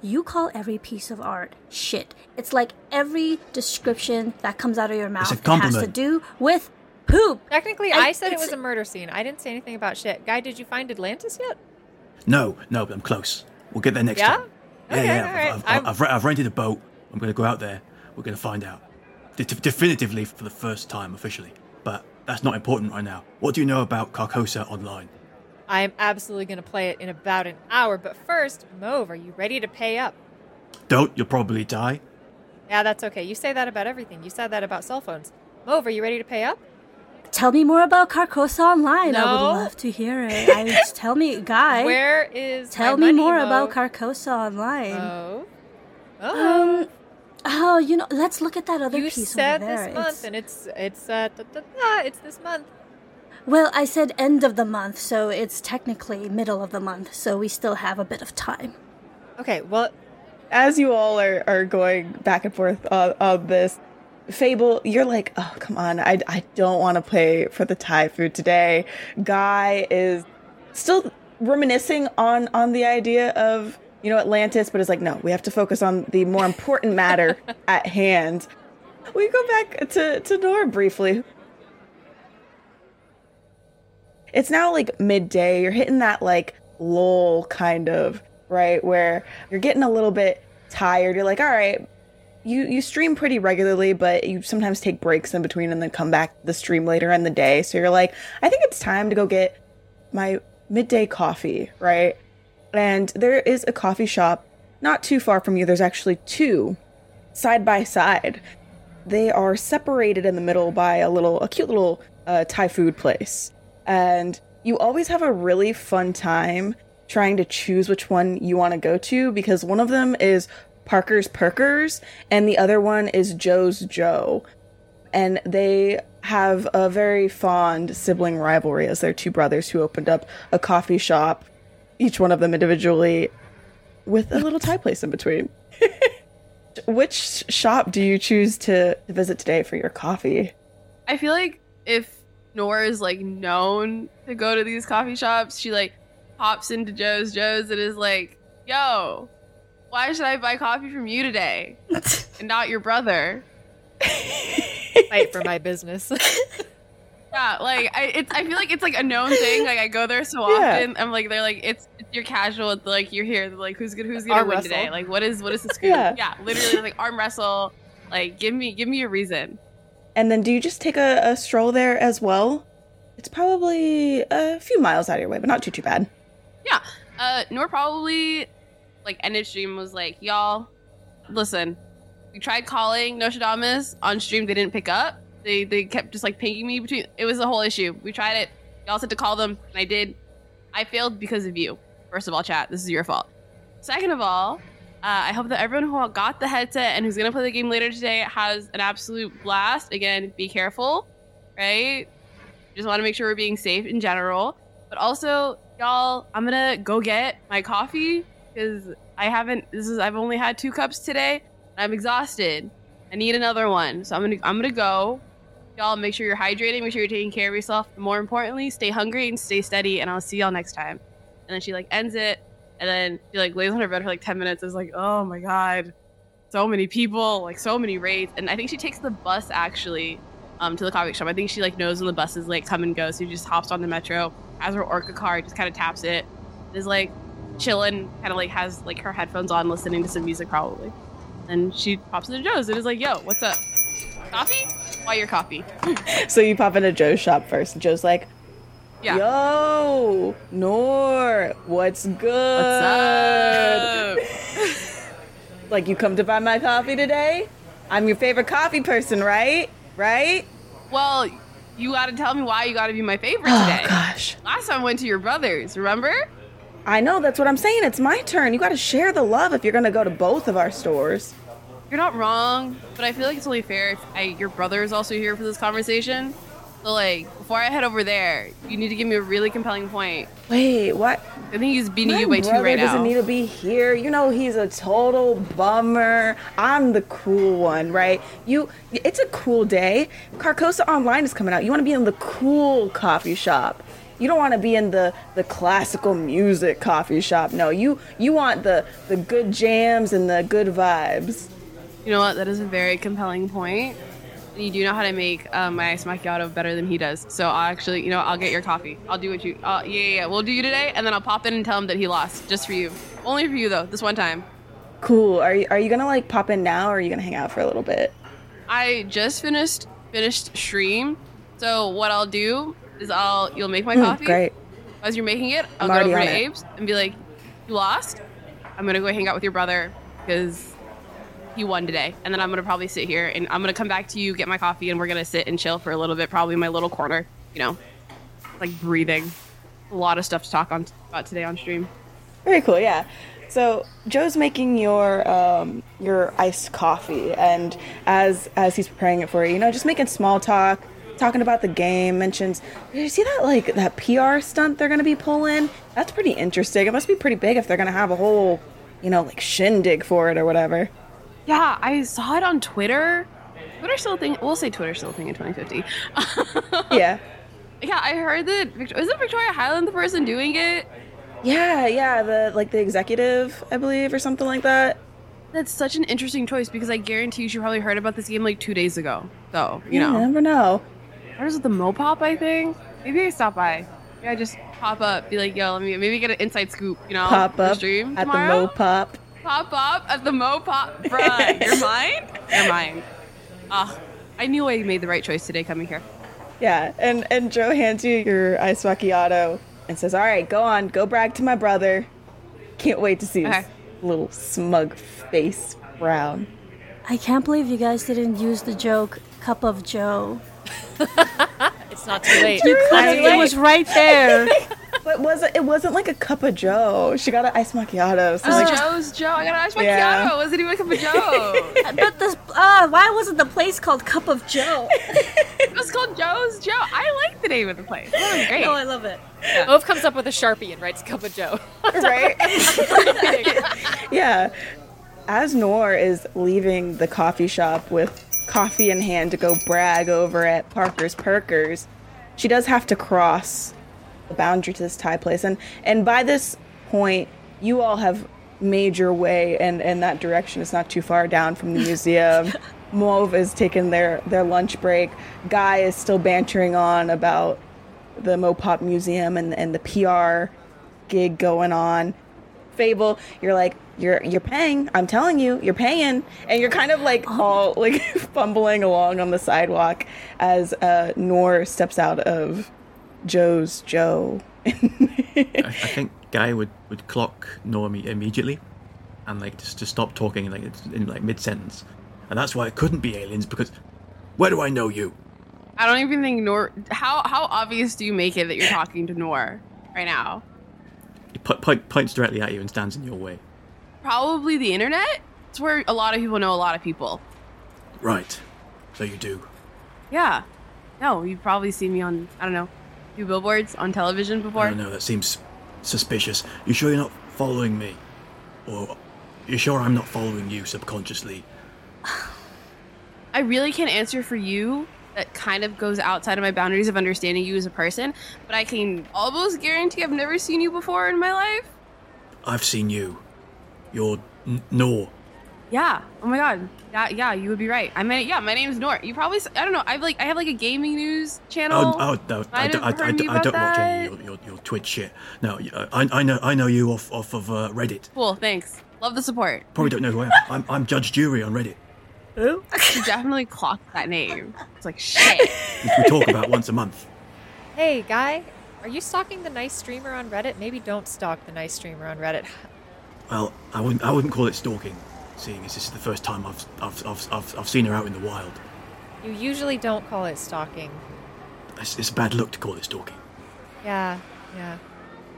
you call every piece of art shit. It's like every description that comes out of your mouth it has to do with poop. Technically, I- I, said it was a murder scene. I didn't say anything about shit. Guy, did you find Atlantis yet? No, no, but I'm close. We'll get there next Yeah? time. Okay, yeah, yeah. all right. I've, I'm- I've, I've, I've rented a boat. I'm going to go out there. We're going to find out. De- definitively for the first time officially. But that's not important right now. What do you know about Carcosa Online? I'm absolutely going to play it in about an hour. But first, Mauve, are you ready to pay up? Don't, you'll probably die. Yeah, that's okay. You say that about everything. You said that about cell phones. Mauve, are you ready to pay up? Tell me more about Carcosa Online. I would love to hear it. I, just tell me, guy. Where is Tell my me money, more Mauve? about Carcosa Online. Mauve? Oh. Um. Oh, you know, let's look at that other you piece said over there. this month, It's- and it's it's uh da, da, da, it's this month. Well, I said end of the month, so it's technically middle of the month, so we still have a bit of time. Okay, well, As you all are, are going back and forth on, on this, Fable, you're like, oh, come on. I, I don't want to play for the Thai food today. Guy is still reminiscing on, on the idea of, you know, Atlantis, but is like, no, we have to focus on the more important matter at hand. We go back to, to Noor briefly. It's now like midday. You're hitting that like lull kind of, right? Where you're getting a little bit tired. You're like, all right, you you stream pretty regularly, but you sometimes take breaks in between and then come back the stream later in the day. So you're like, I think it's time to go get my midday coffee, right? And there is a coffee shop not too far from you. There's actually two side by side. They are separated in the middle by a little, a cute little uh, Thai food place. And you always have a really fun time trying to choose which one you want to go to because one of them is Parker's Perkers and the other one is Joe's Joe. And they have a very fond sibling rivalry as they're two brothers who opened up a coffee shop, each one of them individually, with a little Thai place in between. Which shop do you choose to visit today for your coffee? I feel like if Noor is like known to go to these coffee shops, she like hops into Joe's Joe's and is like, "Yo, why should I buy coffee from you today and not your brother?" fight for my business. Yeah, like I, it's I feel like it's like a known thing. Like I go there so Yeah. often. I'm like they're like it's, it's your casual. It's like you're here. They're like who's gonna who's gonna Arm win wrestle. today? Like what is what is the scoop? Yeah. yeah, literally like arm wrestle. Like give me give me a reason. And then do you just take a, a stroll there as well? It's probably a few miles out of your way, but not too too bad. Yeah. Uh, Noor probably like ended stream was like, y'all, listen, we tried calling Nostradamus on stream. They didn't pick up. They they kept just like pinging me between. It was a whole issue. We tried it. Y'all said to call them, and I did. I failed because of you. First of all, chat, this is your fault. Second of all, uh, I hope that everyone who got the headset and who's gonna play the game later today has an absolute blast. Again, be careful, right? Just want to make sure we're being safe in general. But also, y'all, I'm gonna go get my coffee because I haven't. This is I've only had two cups today. And I'm exhausted. I need another one, so I'm gonna I'm gonna go. Y'all, make sure you're hydrating. Make sure you're taking care of yourself. But more importantly, stay hungry and stay steady. And I'll see y'all next time. And then she like ends it, and then she like lays on her bed for like ten minutes. Is like, oh my god, so many people, like so many raids. And I think she takes the bus actually um, to the coffee shop. I think she like knows when the buses like come and go, so she just hops on the metro, has her Orca card, just kind of taps it, is like chilling, kind of like has like her headphones on, listening to some music probably. And she pops into Joe's and is like, "Yo, what's up? Coffee? Why your coffee?" So you pop into Joe's shop first, Joe's like, Yeah. Yo, Noor, what's good? What's up? Like, you come to buy my coffee today? I'm your favorite coffee person, right? Right? well, you got to tell me why you got to be my favorite Oh, today. gosh. Last time I went to your brother's, remember? I know, that's what I'm saying. It's my turn. You gotta share the love if you're gonna go to both of our stores. You're not wrong, but I feel like it's only fair if I, your brother is also here for this conversation. So, like, before I head over there, you need to give me a really compelling point. Wait, what? I think he's beating My you by two right doesn't need to be here. You know he's a total bummer. I'm the cool one, right? You, it's a cool day. Carcosa Online is coming out. You want to be in the cool coffee shop. You don't want to be in the the classical music coffee shop. No, you you want the the good jams and the good vibes. You know what? That is a very compelling point. You do know how to make um, my iced macchiato better than he does. So I'll actually, you know, I'll get your coffee. I'll do what you. Uh, yeah, yeah, yeah. We'll do you today, and then I'll pop in and tell him that he lost, just for you. Only for you though, this one time. Cool. Are you, are you gonna like pop in now or are you gonna hang out for a little bit? I just finished finished stream, so what I'll do is I'll you'll make my Hmm, coffee. great. As you're making it, I'll I'm go over to it. Abe's and be like, "You lost. I'm gonna go hang out with your brother because he won today." And then I'm gonna probably sit here and I'm gonna come back to you, get my coffee, and we're gonna sit and chill for a little bit, probably my little corner. You know, like breathing. A lot of stuff to talk on about today on stream. Very cool, yeah. So Joe's making your um, your iced coffee, and as as he's preparing it for you, you know, just making small talk, talking about the game. Mentions, you see that like that PR stunt they're gonna be pulling? That's pretty interesting. It must be pretty big if they're gonna have a whole, you know, like shindig for it or whatever. Yeah, I saw it on Twitter. Twitter still a thing. We'll say Twitter still a thing in 2050. Yeah, yeah, I heard that. Victor- Isn't Victoria Highland the person doing it? yeah, yeah. The like the executive, I believe, or something like that. That's such an interesting choice because I guarantee you she probably heard about this game like two days ago. So, you You know. You never know. Or is it the Mopop, I think? Maybe I stop by. Maybe I just pop up, be like, yo, let me maybe get an inside scoop, you know? Pop up stream at the Mo Pop. Pop up at the Mopop. Bruh, you're mine? You're mine. Ah, I knew I made the right choice today coming here. Yeah, and and Joe hands you your ice macchiato and says, "All right, go on, go brag to my brother. Can't wait to see Okay. his little smug face brown. I can't believe you guys didn't use the joke "cup of Joe." It's not too late. You could have. It was right there. But was it? It wasn't like a cup of Joe. She got an ice macchiato. So Oh, like, Joe's Joe. I got an ice macchiato. Yeah. Wasn't even a cup of Joe. but this, uh, why wasn't the place called Cup of Joe? it was called Joe's Joe. I like the name of the place. That was great. Oh, I love it. Ove comes up with a sharpie and writes "Cup of Joe." right? yeah. As Noor is leaving the coffee shop with coffee in hand to go brag over at Parker's Perkers, she does have to cross the boundary to this Thai place. And and by this point, you all have made your way and in that direction. It's not too far down from the museum. Mauve is taking their, their lunch break. Guy is still bantering on about the Mopop Museum and, and the PR gig going on. Fable, you're like, you're you're paying. I'm telling you, you're paying, and you're kind of like all like fumbling along on the sidewalk as uh, Noor steps out of Joe's Joe. I, I think Guy would, would clock Norm immediately, and like just to stop talking like in like mid sentence, and that's why it couldn't be aliens because where do I know you? I don't even think Noor. How how obvious do you make it that you're talking to Nor right now? He po- po- points directly at you and stands in your way. Probably the internet. It's where a lot of people know a lot of people. Right. So you do. Yeah. No, you've probably seen me on I don't know, few billboards on television before. don't know. That seems suspicious. You sure you're not following me, or you sure I'm not following you subconsciously? I really can't answer for you. That kind of goes outside of my boundaries of understanding you as a person, but I can almost guarantee I've never seen you before in my life. I've seen you. You're n- Noor. Yeah. Oh my god. Yeah, yeah, you would be right. I mean, yeah, my name's Nort. You probably, I don't know. I've like, I have like a gaming news channel. Oh, oh no, I, Might don't- I, have I, heard me I don't about watch any that. of your, your, your Twitch shit. No, uh, I, I know I know you off off of uh, Reddit. Cool. Thanks. Love the support. Probably don't know who I am. I'm, I'm Judge Jury on Reddit. Oh? You definitely clocked that name. It's like shit. We, we talk about once a month. Hey, guy, are you stalking the nice streamer on Reddit? Maybe don't stalk the nice streamer on Reddit. Well, I wouldn't I wouldn't call it stalking, seeing as this is the first time I've I've, I've, I've, I've seen her out in the wild. You usually don't call it stalking. It's, it's bad luck to call it stalking. Yeah, yeah.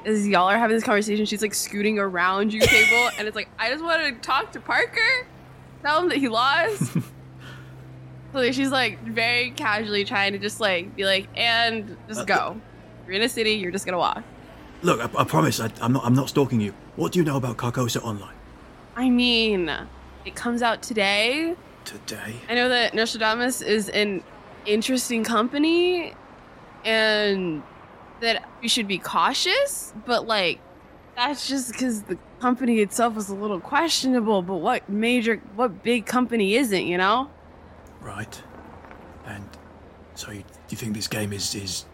As y'all are having this conversation, she's like scooting around you, Fable, and it's like, I just want to talk to Parker, tell him that he lost. so she's like very casually trying to just like be like, and just uh, go. Uh, you're in a city, you're just gonna walk. Look, I, I promise I, I'm not I'm not stalking you. What do you know about Carcosa Online? I mean, it comes out today. Today? I know that Nostradamus is an interesting company and that we should be cautious, but like that's just because the company itself is a little questionable. But what major, what big company isn't, you know? Right. And so, you, do you think this game is is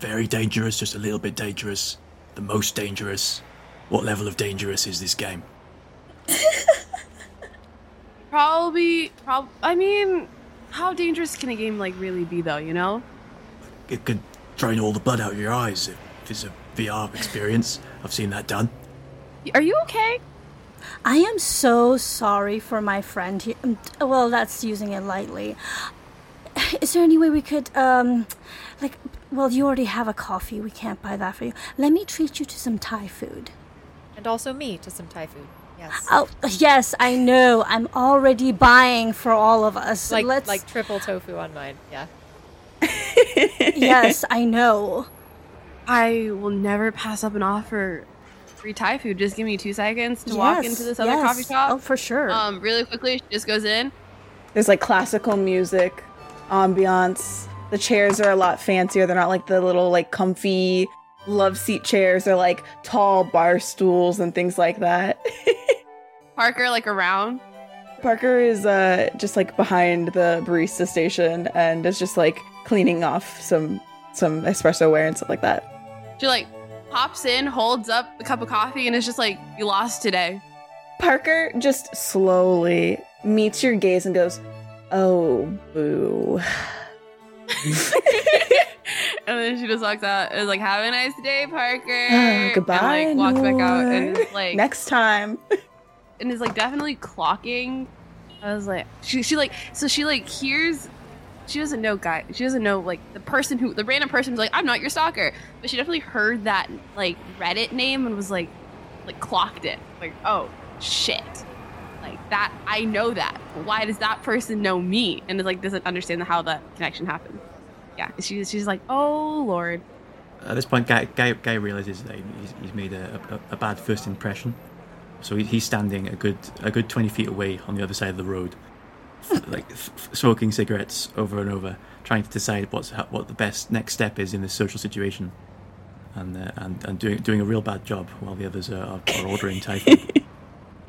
very dangerous? Just a little bit dangerous? The most dangerous? What level of dangerous is this game? Probably, prob. I mean, how dangerous can a game like really be, though? You know? It could drain all the blood out of your eyes if it's a VR experience. I've seen that done. Are you okay? I am so sorry for my friend here. Um, Well, that's using it lightly. Is there any way we could, um, like, well, you already have a coffee. We can't buy that for you. Let me treat you to some Thai food. And also me to some Thai food. Yes. Oh, yes, I know. I'm already buying for all of us. like Let's, like triple tofu on mine. Yeah. yes, I know. I will never pass up an offer free Thai food. Just give me two seconds to walk into this other yes. coffee shop. Oh, for sure. Um, really quickly, she just goes in. There's like classical music, ambiance. The chairs are a lot fancier. They're not like the little like comfy love seat chairs. They're like tall bar stools and things like that. Parker like around. Parker is uh just like behind the barista station and is just like cleaning off some some espresso ware and stuff like that. She like pops in, holds up a cup of coffee, and is just like, "You lost today." Parker just slowly meets your gaze and goes, "Oh, boo." And then she just walks out and is like, "Have a nice day, Parker." Goodbye. And like walks back out and is like Next time. and is like definitely clocking. I was like, she she like so she like hears. She doesn't know guy. She doesn't know like the person who the random person who's like, "I'm not your stalker," but she definitely heard that like Reddit name and was like, like clocked it. Like, oh shit. Like that, I know that. Why does that person know me? And is like doesn't understand how that connection happened. Yeah, she's she's like, oh lord. At this point, Guy, Guy, Guy realizes that he's, he's made a, a, a bad first impression. So he, he's standing a good a good twenty feet away on the other side of the road, like f- f- smoking cigarettes over and over, trying to decide what's ha- what the best next step is in this social situation, and uh, and and doing doing a real bad job while the others are, are, are ordering Thai food.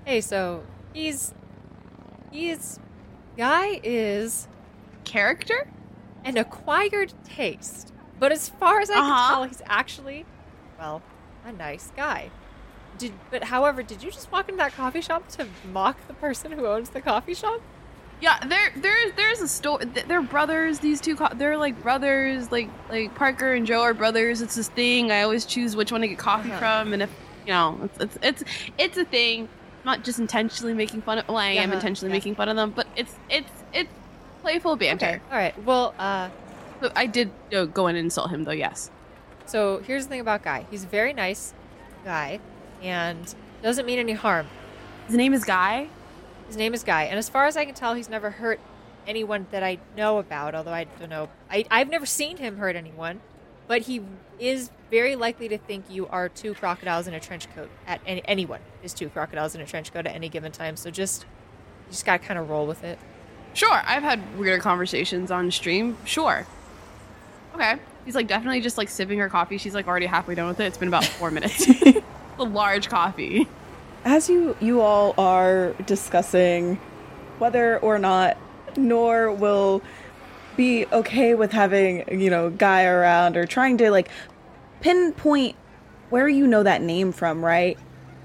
Hey, so he's he's guy is Character? an acquired taste, but as far as I Uh-huh. can tell, he's actually well a nice guy. Did but however, did you just walk into that coffee shop to mock the person who owns the coffee shop? Yeah, there, there's, there's a store. They're brothers. These two, co- they're like brothers. Like, like Parker and Joe are brothers. It's this thing. I always choose which one to get coffee Uh-huh. from, and if you know, it's, it's, it's, it's a thing. Not just intentionally making fun of. Well, I am Uh-huh, intentionally yeah. making fun of them, but it's, it's, it's playful banter. All right. Well, uh, I did uh, go in and insult him, though. Yes. so here's the thing about Guy. He's a very nice guy, and doesn't mean any harm. His name is Guy. His name is Guy, and as far as I can tell, he's never hurt anyone that I know about. Although I don't know, I, I've never seen him hurt anyone, but he is very likely to think you are two crocodiles in a trench coat. At any, anyone is two crocodiles in a trench coat at any given time. So just, you just gotta kind of roll with it. Sure, I've had weirder conversations on stream. Sure. Okay. He's like definitely just like sipping her coffee. She's like already halfway done with it. It's been about four minutes. a large coffee. As you you all are discussing whether or not Noor will be okay with having, you know, Guy around or trying to like pinpoint where you know that name from, right?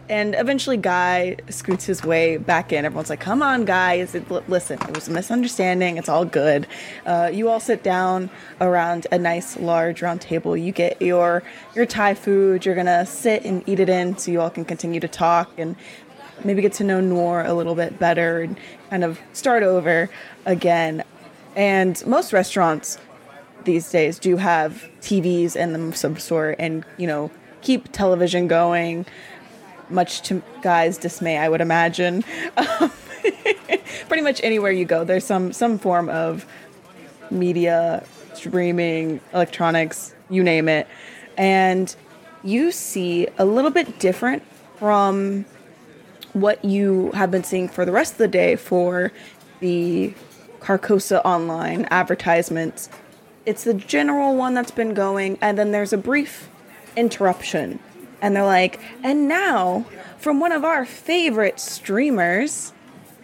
And eventually Guy scoots his way back in. Everyone's like, come on, guys. It, l- listen, it was a misunderstanding. It's all good. Uh, you all sit down around a nice, large round table. You get your, your Thai food. You're to sit and eat it in so you all can continue to talk and maybe get to know Noor a little bit better and kind of start over again. And most restaurants these days do have TVs in them of some sort and, you know, keep television going, much to Guy's dismay, I would imagine. Um, pretty much anywhere you go, there's some, some form of media, streaming, electronics, you name it. And you see a little bit different from what you have been seeing for the rest of the day for the Carcosa online advertisements. It's the general one that's been going, and then there's a brief interruption. And they're like, and now from one of our favorite streamers,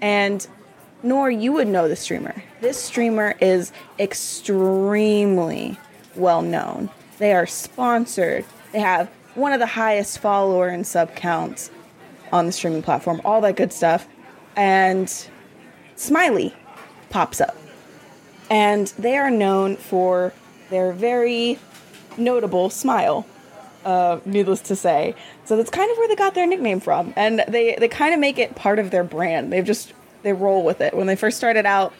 and Noor you would know the streamer. This streamer is extremely well known. They are sponsored. They have one of the highest follower and sub counts on the streaming platform, all that good stuff. And Smiley pops up. And they are known for their very notable smile, uh, needless to say. So that's kind of where they got their nickname from. And they, they kind of make it part of their brand. They've just, they roll with it. When they first started out,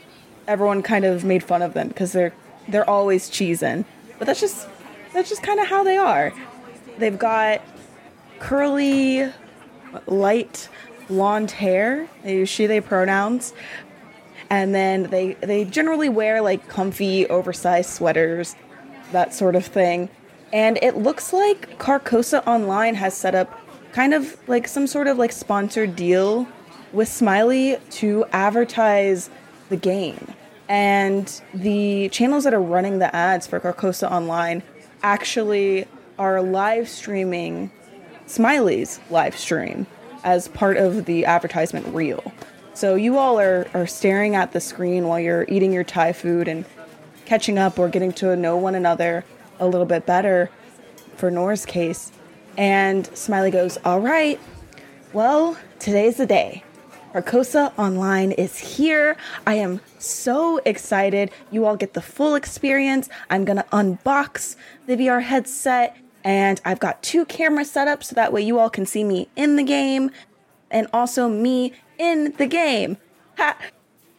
everyone kind of made fun of them because they're, they're always cheesing. But that's just, that's just kind of how they are. They've got curly, light blonde hair. They use she, they pronouns. And then they, they generally wear like comfy, oversized sweaters, that sort of thing. And it looks like Carcosa Online has set up kind of like some sort of like sponsored deal with Smiley to advertise the game. And the channels that are running the ads for Carcosa Online actually are live streaming Smiley's live stream as part of the advertisement reel. So you all are, are staring at the screen while you're eating your Thai food and catching up or getting to know one another a little bit better for Nora's case. And Smiley goes, All right, well, today's the day. Carcosa Online is here. I am so excited. You all get the full experience. I'm going to unbox the VR headset, and I've got two cameras set up so that way you all can see me in the game and also me in the game. Ha!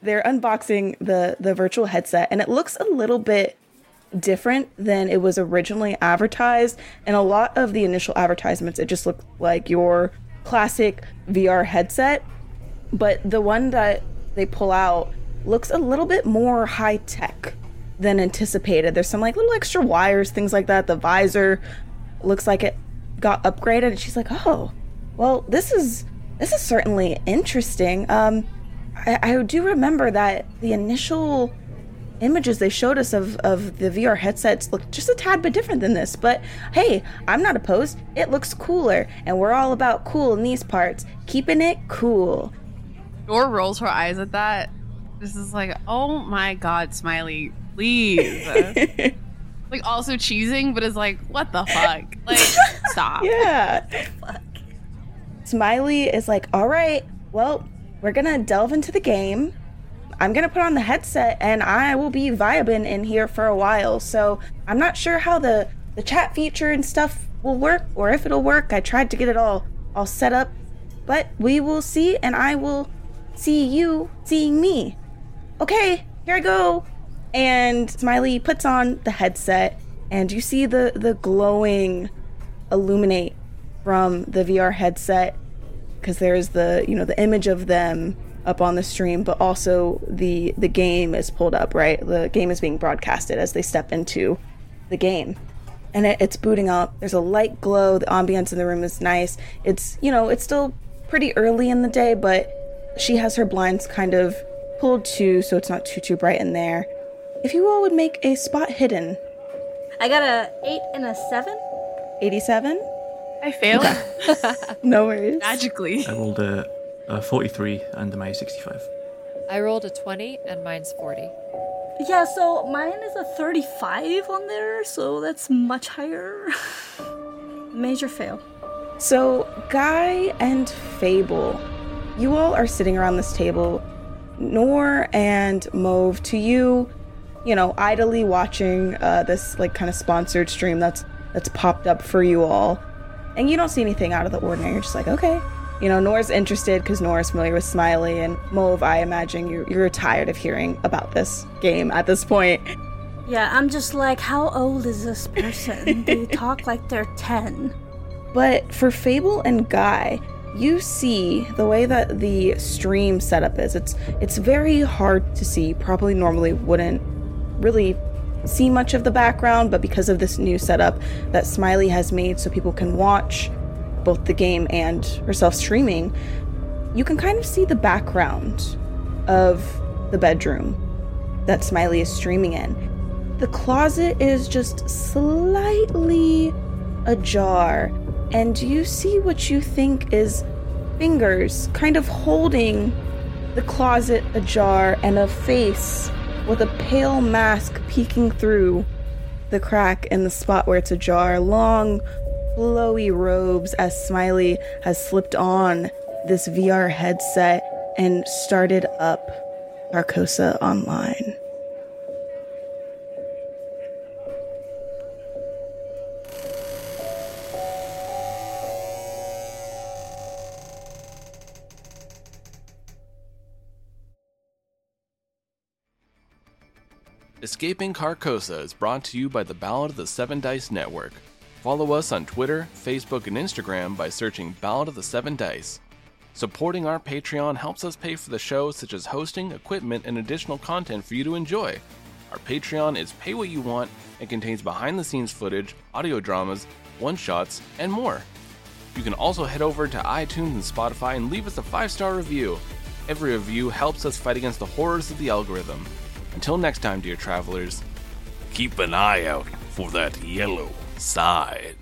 They're unboxing the, the virtual headset, and it looks a little bit different than it was originally advertised. And a lot of the initial advertisements, it just looked like your classic VR headset but the one that they pull out looks a little bit more high tech than anticipated. There's some like little extra wires, things like that. The visor looks like it got upgraded, and she's like, "Oh, well, this is this is certainly interesting." Um, I, I do remember that the initial images they showed us of, of the VR headsets looked just a tad bit different than this. But hey, I'm not opposed. It looks cooler, and we're all about cool in these parts, keeping it cool. Noor rolls her eyes at that. This is like, oh my god, Smiley, please. like also cheesing, but it's like, what the fuck? Like, stop. Yeah. Smiley is like, all right, well, we're gonna delve into the game. I'm gonna put on the headset and I will be vibing in here for a while. So I'm not sure how the the chat feature and stuff will work or if it'll work. I tried to get it all all set up, but we will see and I will see you seeing me. Okay, here I go. And Smiley puts on the headset, and you see the, the glowing illuminate from the VR headset because there's the you know the image of them up on the stream, but also the the game is pulled up. Right, the game is being broadcasted as they step into the game, and it, it's booting up. There's a light glow. The ambience in the room is nice. It's you know it's still pretty early in the day, but she has her blinds kind of pulled too, so it's not too too bright in there. If you all would make a spot hidden. I got a 8 and a 7. 87? I failed. no worries. Magically. I rolled a, a 43 and my 65. I rolled a 20 and mine's 40. Yeah, so mine is a 35 on there, so that's much higher. Major fail. So, Guy and Fable, you all are sitting around this table. Noor and Mauve, to you, you know, idly watching uh, this like kind of sponsored stream that's that's popped up for you all, and you don't see anything out of the ordinary. You're just like, okay, you know, Nora's interested because Nora's familiar with Smiley, and Mauve, I imagine you're, you're tired of hearing about this game at this point. Yeah, I'm just like, how old is this person? they talk like they're 10. But for Fable and Guy, you see the way that the stream setup is. It's it's very hard to see. Probably normally wouldn't really see much of the background, but because of this new setup that Smiley has made so people can watch both the game and herself streaming, you can kind of see the background of the bedroom that Smiley is streaming in. The closet is just slightly ajar, and you see what you think is fingers kind of holding the closet ajar and a face with a pale mask peeking through the crack in the spot where it's ajar. Long, flowy robes as Smiley has slipped on this VR headset and started up Carcosa Online. Escaping Carcosa is brought to you by the Ballad of the Seven Dice Network. Follow us on Twitter, Facebook, and Instagram by searching Ballad of the Seven Dice. Supporting our Patreon helps us pay for the show, such as hosting, equipment, and additional content for you to enjoy. Our Patreon is pay what you want and contains behind the scenes footage, audio dramas, one shots, and more. You can also head over to iTunes and Spotify and leave us a five star review. Every review helps us fight against the horrors of the algorithm. Until next time, dear travelers, Keep an eye out for that yellow sign.